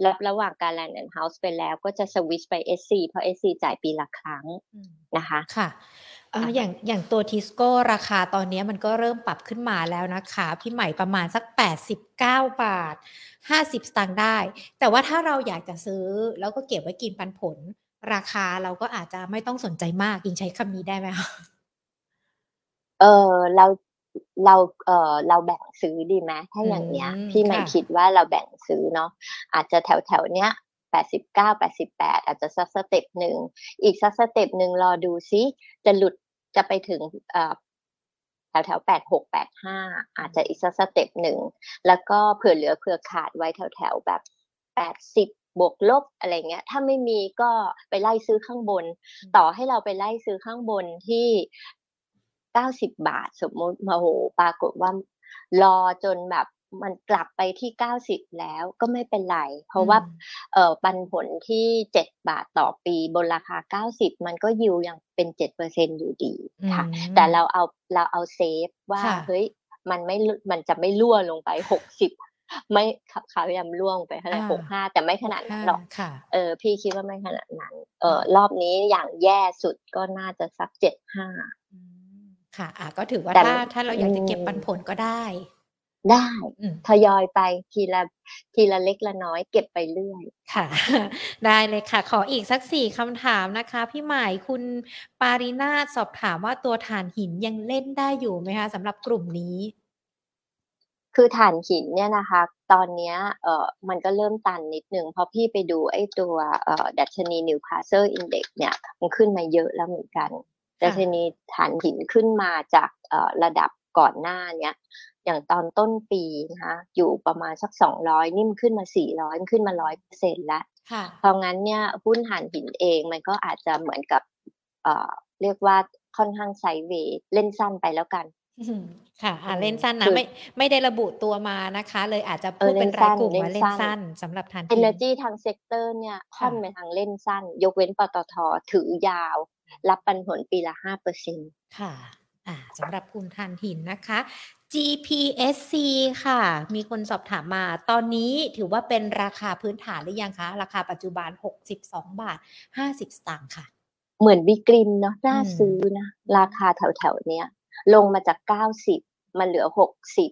รับระหว่างการ land and house ไปแล้วก็จะสวิชไป SC เพราะ SC จ่ายปีละครั้งนะคะค่ะ อย่างอย่างตัวทิสโก้ราคาตอนนี้มันก็เริ่มปรับขึ้นมาแล้วนะคะ พี่ใหม่ประมาณสัก 89 บาท 50 สตางค์ได้ แต่ว่าถ้าเราอยากจะซื้อแล้วก็เก็บไว้กินปันผล ราคาเราก็อาจจะไม่ต้องสนใจมากยิงใช้คำนี้ได้ไหมคะเออเราเราเออเราแบ่งซื้อดีไหมถ้าอย่างเนี้ย พี่ไม่คิดว่าเราแบ่งซื้อเนาะอาจจะแถวแถวเนี้ยแปดสิบเก้าแปดสิบแปดอาจจะสัก step หนึ่งอีกสัก step หนึ่งรอดูซิจะหลุด จะไปถึงแถวแถวแปดหกแปดห้าอาจจะอีกสัก step หนึ่ง แล้วก็เผื่อเหลือเผื่อขาดไว้แถวแถวแบบแปดสิบบวกลบอะไรเงี้ย ถ้าไม่มีก็ไปไล่ซื้อข้างบน ต่อให้เราไปไล่ซื้อข้างบนที่เก้าสิบบาทสมมติมาโหปรากฏว่ารอจนแบบ มันกลับไปที่เก้าสิบแล้วก็ไม่เป็นไร เพราะว่าเอ่อปันผลที่เจ็ดบาทต่อปีบนราคาเก้าสิบมันก็ยิวยังเป็นเจ็ดเปอร์เซ็นต์อยู่ดีค่ะ แต่เราเอาเราเอาเซฟว่าเฮ้ยมันไม่มันจะไม่ล่วลงไปหกสิบไม่เขายำล่วงไปเท่าไหร่หกห้าแต่ไม่ขนาดนั้นหรอกเออพี่คิดว่าไม่ขนาดนั้น เออรอบนี้อย่างแย่สุดก็น่าจะสักเจ็ดห้าค่ะ อะก็ถือว่าถ้าถ้าเราอยากจะเก็บปันผลก็ได้ ได้ทยอยไปทีละทีละเล็กละน้อยเก็บไปเรื่อยค่ะ ได้เลยค่ะ ขออีกสักสี่คำถามนะคะ พี่หมายคุณปารินาสอบถามว่าตัวถ่านหินยังเล่นได้อยู่ไหมคะสำหรับกลุ่มนี้ คือถ่านหินเนี่ยนะคะ ตอนนี้เอ่อมันก็เริ่มตันนิดนึงเพราะพี่ไปดูไอ้ตัวเอ่อดัชนี Newcastle Index เนี่ยมันขึ้นมาเยอะแล้วเหมือนกันดัชนีถ่านหินขึ้นมาจากเอ่อระดับก่อนหน้าเนี้ย อย่างตอนต้นปีนะคะอยู่ประมาณสักสองร้อยนี่มันขึ้นมาสี่ร้อยขึ้นมาร้อยเปอร์เซ็นต์แล้วเพราะงั้นเนี่ยหุ้นถ่านหินเองมันก็อาจจะเหมือนกับเอ่อเรียกว่าค่อนข้าง sideway เล่นสั้นไปแล้วกันค่ะเล่นสั้นนะไม่ไม่ได้ระบุตัวมานะคะ เลยอาจจะพูดเป็นรายกลุ่มว่าเล่นสั้นสำหรับทานเอเนอร์จทาง sector เนี่ยค่อนไปทางเล่นสั้น ยกเว้นปตทถือยาว รับปันผลปีละห้าเปอร์เซ็นต์ค่ะ อ่าสำหรับกลุ่มถ่านหินนะคะ GPSC ค่ะ มีคนสอบถามมา ตอนนี้ถือว่าเป็นราคาพื้นฐานหรือยังคะ ราคาปัจจุบัน 62 บาท 50 สตางค์ค่ะ เหมือนวิกริมเนาะ น่าซื้อนะ ราคาแถวๆเนี้ย ลงมาจาก 90มันเหลือ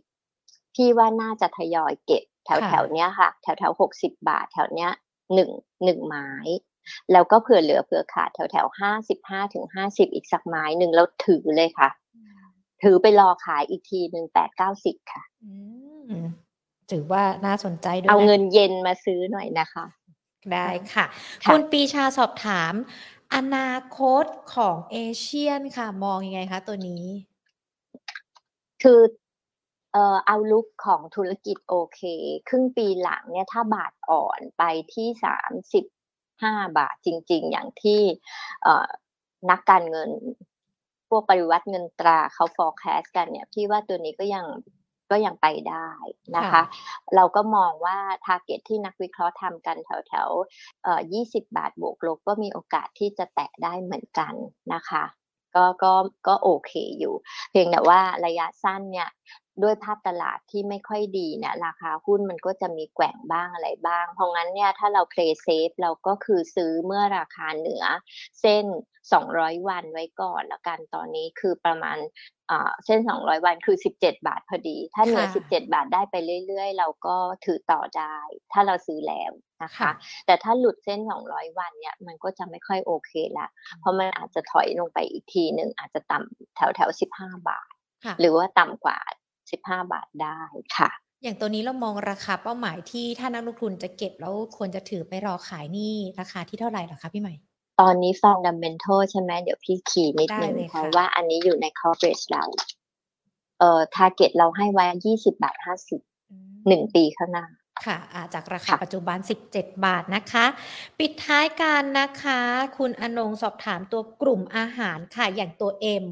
60 พี่ว่าน่าจะทยอยเก็บแถวๆเนี้ยค่ะ แถวๆ 60 บาท แถวเนี้ยหนึ่งหนึ่งไม้ แล้วก็เผื่อเหลือเผื่อขาดแถวๆ55ถึง50อีกสักไม้หนึ่งแล้วถือเลยค่ะ ถือไปรอขายอีกทีหนึ่งแปดเก้าสิบค่ะถือว่าน่าสนใจด้วยเอาเงินเย็นมาซื้อหน่อยนะคะ ได้ค่ะ คุณปีชาสอบถาม อนาคตของเอเชียนค่ะ มองยังไงคะตัวนี้ คือเอ่อเอาลุกของธุรกิจโอเค ครึ่งปีหลังเนี่ยถ้าบาทอ่อนไปที่สามสิบห้าบาทจริง ๆ อย่างที่เอ่อนักการเงิน พวกปริวรรตเงินตราเขา forecast กันเนี่ยพี่ว่าตัวนี้ก็ยังก็ยังไปได้นะคะ เราก็มองว่า target ที่นักวิเคราะห์ทำกันแถวแถวเอ่อ20บาทบวกลบก็มีโอกาสที่จะแตะได้เหมือนกันนะคะ ก็ก็ก็โอเคอยู่ เพียงแต่ว่าระยะสั้นเนี่ย ด้วยภาพตลาดที่ไม่ค่อยดีเนี่ยราคาหุ้นมันก็จะมีแกว่งบ้างอะไรบ้าง เพราะงั้นเนี่ยถ้าเรา play safe เราก็คือซื้อเมื่อราคาเหนือ เส้น 200 วันไว้ก่อนแล้วกันตอนนี้คือประมาณเส้น 200 วันคือ 17 บาทพอดี ถ้าเหนือ 17 บาทได้ไปเรื่อย ๆ เราก็ถือต่อได้ ถ้าเราซื้อแล้วนะคะ แต่ถ้าหลุดเส้น 200 วันเนี่ย มันก็จะไม่ค่อยโอเคละ เพราะมันอาจจะถอยลงไปอีกทีหนึ่งอาจจะต่ำแถวแถว 15 บาท หรือว่าต่ำกว่า 15 บาทได้ค่ะ อย่างตัวนี้เรามองราคาเป้าหมายที่ถ้านักลงทุนจะเก็บแล้วควรจะถือไปรอขายนี่ราคาที่เท่าไหร่หรอคะพี่ใหม่ตอนนี้ฟังดัมเบนทัลใช่ไหมเดี๋ยวพี่ขี่นิดนึงเพราะว่าอันนี้อยู่ใน coverage เราเอ่อ target เราให้ไว้ยี่สิบาทห้าสิบหนึ่งปีข้างหน้า ค่ะจากราคาปัจจุบัน 17 บาทนะคะ ปิดท้ายการนะคะ คุณอนงสอบถามตัวกลุ่มอาหารค่ะ อย่างตัว M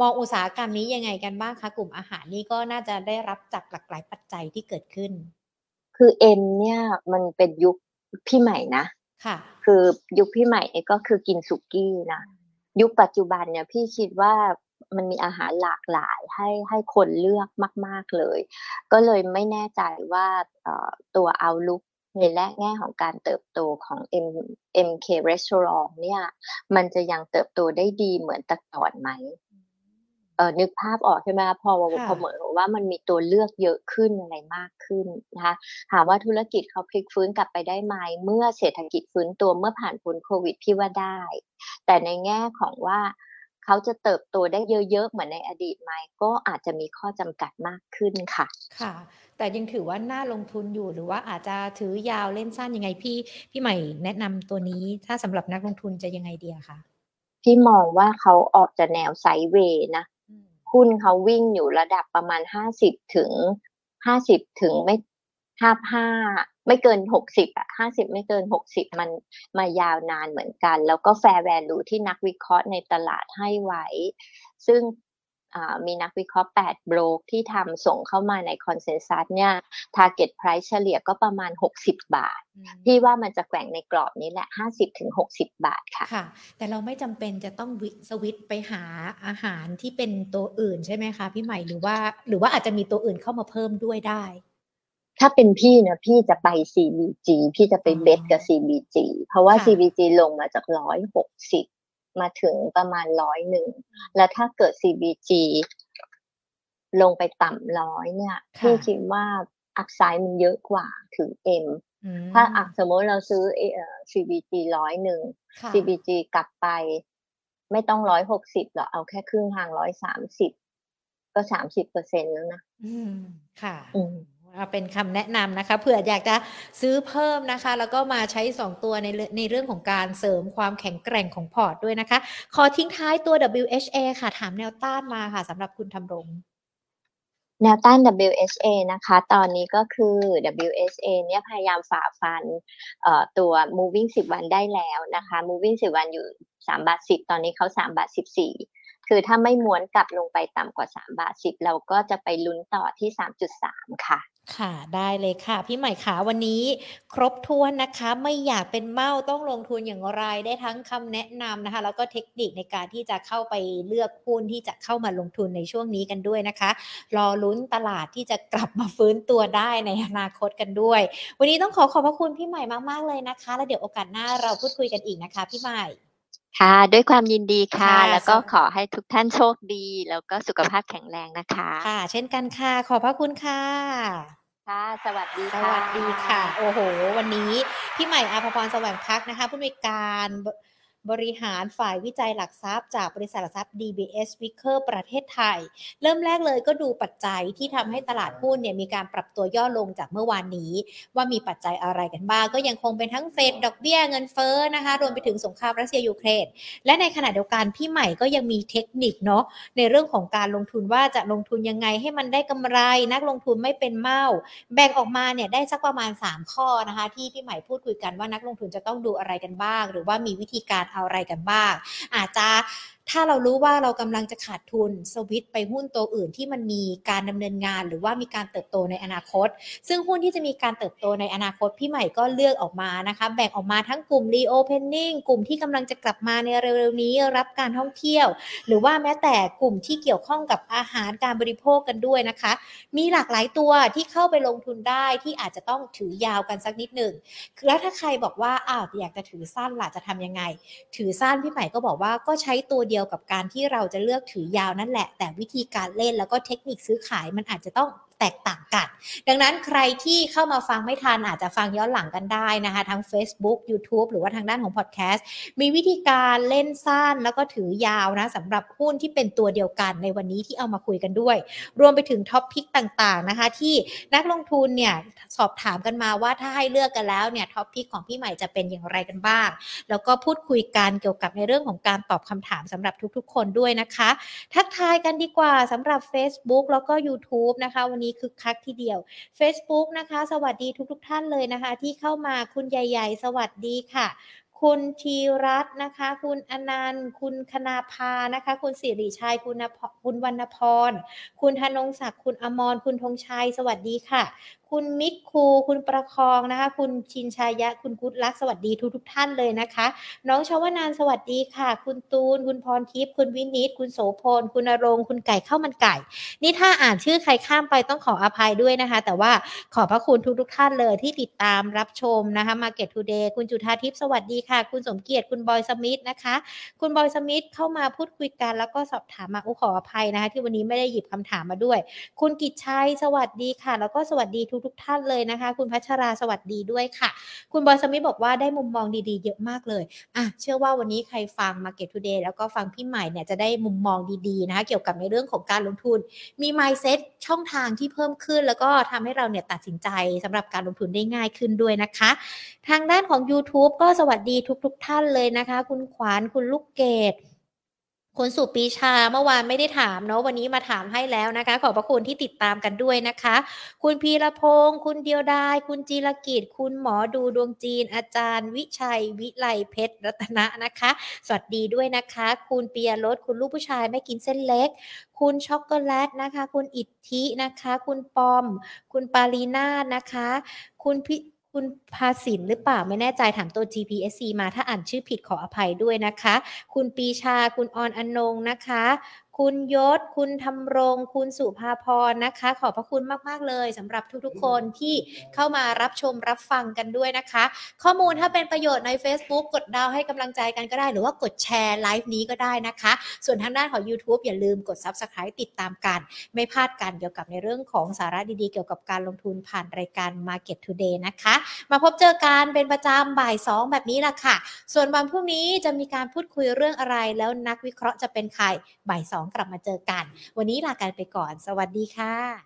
มองอุตสาหกรรมนี้ยังไงกันบ้างคะ กลุ่มอาหารนี้ก็น่าจะได้รับจากหลากหลายปัจจัยที่เกิดขึ้น คือ M เนี่ยมันเป็นยุคพี่ใหม่นะค่ะ คือยุคพี่ใหม่เนี่ยก็คือกินสุกี้นะยุคปัจจุบันเนี่ยพี่คิดว่า มันมีอาหารหลากหลายให้ให้คนเลือกมาก ๆเลย ก็เลยไม่แน่ใจว่าตัวเอาลุกในแรกแง่ของการเติบโตของ M MK Restaurant เนี่ย มันจะยังเติบโตได้ดีเหมือนแต่ก่อนไหมเออนึกภาพออกใช่ไหมพอพอเหมือนว่ามันมีตัวเลือกเยอะขึ้นอะไรมากขึ้นนะคะถามว่าธุรกิจเขาพลิกฟื้นกลับไปได้ไหมเมื่อเศรษฐกิจฟื้นตัวเมื่อผ่านพ้นโควิดพี่ว่าได้ แต่ในแง่ของว่า เขาจะเติบโตได้เยอะๆ เหมือนในอดีตไหมก็อาจจะมีข้อจำกัดมากขึ้นค่ะ ค่ะ แต่ยังถือว่าน่าลงทุนอยู่หรือว่าอาจจะถือยาวเล่นสั้นยังไงพี่พี่ใหม่แนะนำตัวนี้ถ้าสำหรับนักลงทุนจะยังไงดีอะคะพี่มองว่าเขาออกจะแนว sideway นะหุ้นเขาวิ่งอยู่ระดับประมาณห้าสิบถึงห้าสิบถึงไม่ ห้าห้าไม่เกินหกสิบอะห้าสิบไม่เกินหกสิบมันมายาวนานเหมือนกัน แล้วก็ fair value ที่นักวิเคราะห์ในตลาดให้ไว้ ซึ่งมีนักวิเคราะห์8โบรกที่ทำส่งเข้ามาใน consensus เนี่ย target price เฉลี่ยก็ประมาณ 60 บาทพี่ว่ามันจะแกว่งในกรอบนี้แหละ 50ถึง60บาทค่ะค่ะ แต่เราไม่จำเป็นจะต้องวิสวิตไปหาอาหารที่เป็นตัวอื่นใช่ไหมคะพี่ใหม่หรือว่า หรือว่าอาจจะมีตัวอื่นเข้ามาเพิ่มด้วยได้ ถ้าเป็นพี่นะพี่จะไป CBG พี่จะไปเบสกับ CBG เพราะว่า CBG ลงมาจากร้อยหกสิบมาถึงประมาณร้อยหนึ่ง แล้วถ้าเกิด CBG ลงไปต่ำร้อยเนี่ยพี่คิดว่าอักไซด์มันเยอะกว่าถึง M ถ้าอักสมมติเราซื้อ CBG ร้อยหนึ่ง CBG กลับไป ไม่ต้องร้อยหกสิบหรอกเอาแค่ครึ่งทางร้อยสามสิบก็สามสิบเปอร์เซ็นแล้วนะอืมค่ะ เป็นคำแนะนำนะคะเผื่ออยากจะซื้อเพิ่มนะคะ แล้วก็มาใช้ 2 ตัวในในเรื่องของการเสริมความแข็งแกร่งของพอร์ตด้วยนะคะ ขอทิ้งท้ายตัว WHA ค่ะ ถามแนวต้านมาค่ะสำหรับคุณทำรงแนวต้าน WHA นะคะ ตอนนี้ก็คือ WHA เนี่ยพยายามฝ่าฟันตัว moving 10 วันได้แล้วนะคะ moving 10 วันอยู่3บาท10 ตอนนี้เขา3บาท14 คือถ้าไม่ม้วนกลับลงไปต่ำกว่า 3 บาท 10 เราก็จะไปลุ้นต่อที่ 3.3 ค่ะ ค่ะได้เลยค่ะ พี่ใหม่ขาวันนี้ครบถ้วนนะคะ ไม่อยากเป็นเมาต้องลงทุนอย่างไรได้ทั้งคำแนะนำนะคะ แล้วก็เทคนิคในการที่จะเข้าไปเลือกหุ้นที่จะเข้ามาลงทุนในช่วงนี้กันด้วยนะคะ รอลุ้นตลาดที่จะกลับมาฟื้นตัวได้ในอนาคตกันด้วย วันนี้ต้องขอขอบพระคุณพี่ใหม่มากๆเลยนะคะ แล้วเดี๋ยวโอกาสหน้าเราพูดคุยกันอีกนะคะ พี่ใหม่ ค่ะ ด้วยความยินดีค่ะ แล้วก็ขอให้ทุกท่านโชคดี แล้วก็สุขภาพแข็งแรงนะคะ ค่ะ เช่นกันค่ะ ขอบพระคุณค่ะ ค่ะ สวัสดีสวัสดีค่ะ โอ้โห วันนี้พี่ใหม่อาภพรสว่างพักนะคะ ผู้มีการ บริหารฝ่ายวิจัยหลักทรัพย์ จากบริษัทหลักทรัพย์ DBS Vicker ประเทศไทย เริ่มแรกเลยก็ดูปัจจัยที่ทำให้ตลาดหุ้นเนี่ยมีการปรับตัวย่อลงจากเมื่อวานนี้ ว่ามีปัจจัยอะไรกันบ้าง ก็ยังคงเป็นทั้งเฟดดอกเบี้ยเงินเฟ้อนะคะรวมไปถึงสงครามรัสเซียยูเครนและในขณะเดียวกันพี่ใหม่ก็ยังมีเทคนิคเนาะในเรื่องของการลงทุนว่าจะลงทุนยังไงให้มันได้กำไร นักลงทุนไม่เป็นเมาแบ่งออกมาเนี่ยได้สักประมาณ 3 ข้อนะคะที่พี่ใหม่พูดคุยกันว่านักลงทุนจะต้องดูอะไรกันบ้าง หรือว่ามีวิธีการอะไรกันบ้าง อาจจะถ้าเรารู้ว่าเรากำลังจะขาดทุนสวิตไปหุ้นตัวอื่นที่มันมีการดำเนินงาน หรือว่ามีการเติบโตในอนาคต ซึ่งหุ้นที่จะมีการเติบโตในอนาคตพี่ใหม่ก็เลือกออกมานะคะแบ่งออกมาทั้งกลุ่ม reopening กลุ่มที่กำลังจะกลับมาในเร็วๆนี้รับการท่องเที่ยว หรือว่าแม้แต่กลุ่มที่เกี่ยวข้องกับอาหารการบริโภคกันด้วยนะคะ มีหลากหลายตัวที่เข้าไปลงทุนได้ที่อาจจะต้องถือยาวกันสักนิดหนึ่งแล้วถ้าใครบอกว่าอ้าวอยากจะถือสั้นล่ะจะทำยังไง ถือสั้นพี่ใหม่ก็บอกว่าก็ใช้ตัวเดียวกับการที่เราจะเลือกถือยาวนั่นแหละ แต่วิธีการเล่นแล้วก็เทคนิคซื้อขายมันอาจจะต้อง แตกต่างกัน ดังนั้นใครที่เข้ามาฟังไม่ทันอาจจะฟังย้อนหลังกันได้นะคะทั้ง Facebook YouTube หรือว่าทางด้านของพอดแคสต์มีวิธีการเล่นสั้นแล้วก็ถือยาวนะสำหรับหุ้นที่เป็นตัวเดียวกันในวันนี้ที่เอามาคุยกันด้วย รวมไปถึงท็อปพิกต่างๆนะคะ ที่นักลงทุนเนี่ยสอบถามกันมาว่าถ้าให้เลือกกันแล้วเนี่ยท็อปพิกของพี่ใหม่จะเป็นอย่างไรกันบ้าง แล้วก็พูดคุยกันเกี่ยวกับในเรื่องของการตอบคำถามสำหรับทุกๆ คนด้วยนะคะ ทักทายกันดีกว่าสำหรับ Facebook แล้วก็ YouTube นะคะ วันนี้คึกคักทีเดียว Facebook นะคะ สวัสดีทุกๆทท่านเลยนะคะ ที่เข้ามาคุณใหญ่ ๆ สวัสดีค่ะคุณธีรัตน์นะคะ คุณอนันต์ คุณคณาภานะคะ คุณสิริชัย คุณคุณวรรณพร คุณธนงศักดิ์ คุณอมร คุณธงชัย สวัสดีค่ะ คุณมิกคู คุณประคองนะคะ คุณชินชายะ คุณกุดลักสวัสดีทุกทุกท่านเลยนะคะ น้องชาวนานสวัสดีค่ะ คุณตูน คุณพรทิพย์ คุณวินิต คุณโสพล คุณนรงคุณไก่ข้าวมันไก่ นี่ถ้าอ่านชื่อใครข้ามไปต้องขออภัยด้วยนะคะ แต่ว่าขอพระคุณทุกทุกท่านเลยที่ติดตามรับชมนะคะ Market Today คุณจุธาทิพย์สวัสดีค่ะ คุณสมเกียรติ คุณบอยสมิธนะคะ คุณบอยสมิธเข้ามาพูดคุยกันแล้วก็สอบถามมาอุขออภัยนะคะ ที่วันนี้ไม่ได้หยิบคำถามมาด้วย คุณกิจชัยสวัสดีค่ะ แล้วก็สวัสดีทุกทุก ๆ ท่านเลยนะคะ คุณพัชราสวัสดีด้วยค่ะ คุณบอยสมิธบอกว่าได้มุมมองดีๆ เยอะมากเลยอะเชื่อว่าวันนี้ใครฟัง Market Today แล้วก็ฟังพี่ใหม่เนี่ยจะได้มุมมองดีๆนะคะเกี่ยวกับในเรื่องของการลงทุน มี mindset ช่องทางที่เพิ่มขึ้น แล้วก็ทำให้เราเนี่ยตัดสินใจสำหรับการลงทุนได้ง่ายขึ้นด้วยนะคะ ทางด้านของ YouTube ก็สวัสดีทุก ๆทท่านเลยนะคะ คุณขวานคุณลูกเกด คุณสุปีชาเมื่อวานไม่ได้ถามเนาะวันนี้มาถามให้แล้วนะคะ ขอบพระคุณที่ติดตามกันด้วยนะคะ คุณพีรพงศ์คุณเดียวดาย คุณจีรกิจ คุณหมอดูดวงจีน อาจารย์ วิชัย วิไลเพชรรัตนะนะคะ สวัสดีด้วยนะคะ คุณเปียรสคุณลูกผู้ชายไม่กินเส้นเล็ก คุณช็อกโกแลตนะคะ คุณอิทธินะคะ คุณปอม คุณปารีนานะคะ คุณพิ คุณภาสินหรือเปล่าไม่แน่ใจถามตัว GPSC มาถ้าอ่านชื่อผิดขออภัยด้วยนะคะ คุณปีชาคุณออนอนงนะคะ คุณยศ คุณธรรมรง คุณสุภาพรนะคะ ขอบพระคุณมาก ๆ เลยสำหรับทุกๆ คนที่เข้ามารับชมรับฟังกันด้วยนะคะ ข้อมูลถ้าเป็นประโยชน์ใน Facebook กดดาวให้กำลังใจกันก็ได้ หรือว่ากดแชร์ไลฟ์นี้ก็ได้นะคะ ส่วนทางด้านของ YouTube อย่าลืมกด Subscribe ติดตามกัน ไม่พลาดกันเกี่ยวกับในเรื่องของสาระดีๆ เกี่ยวกับการลงทุนผ่านรายการ Market Today นะคะ มาพบเจอกันเป็นประจำบ่าย 2 แบบนี้ละค่ะ ส่วนวันพรุ่งนี้จะมีการพูดคุยเรื่องอะไรแล้วนักวิเคราะห์จะเป็นใครบ่าย2 กลับมาเจอกัน วันนี้ลากันไปก่อน สวัสดีค่ะ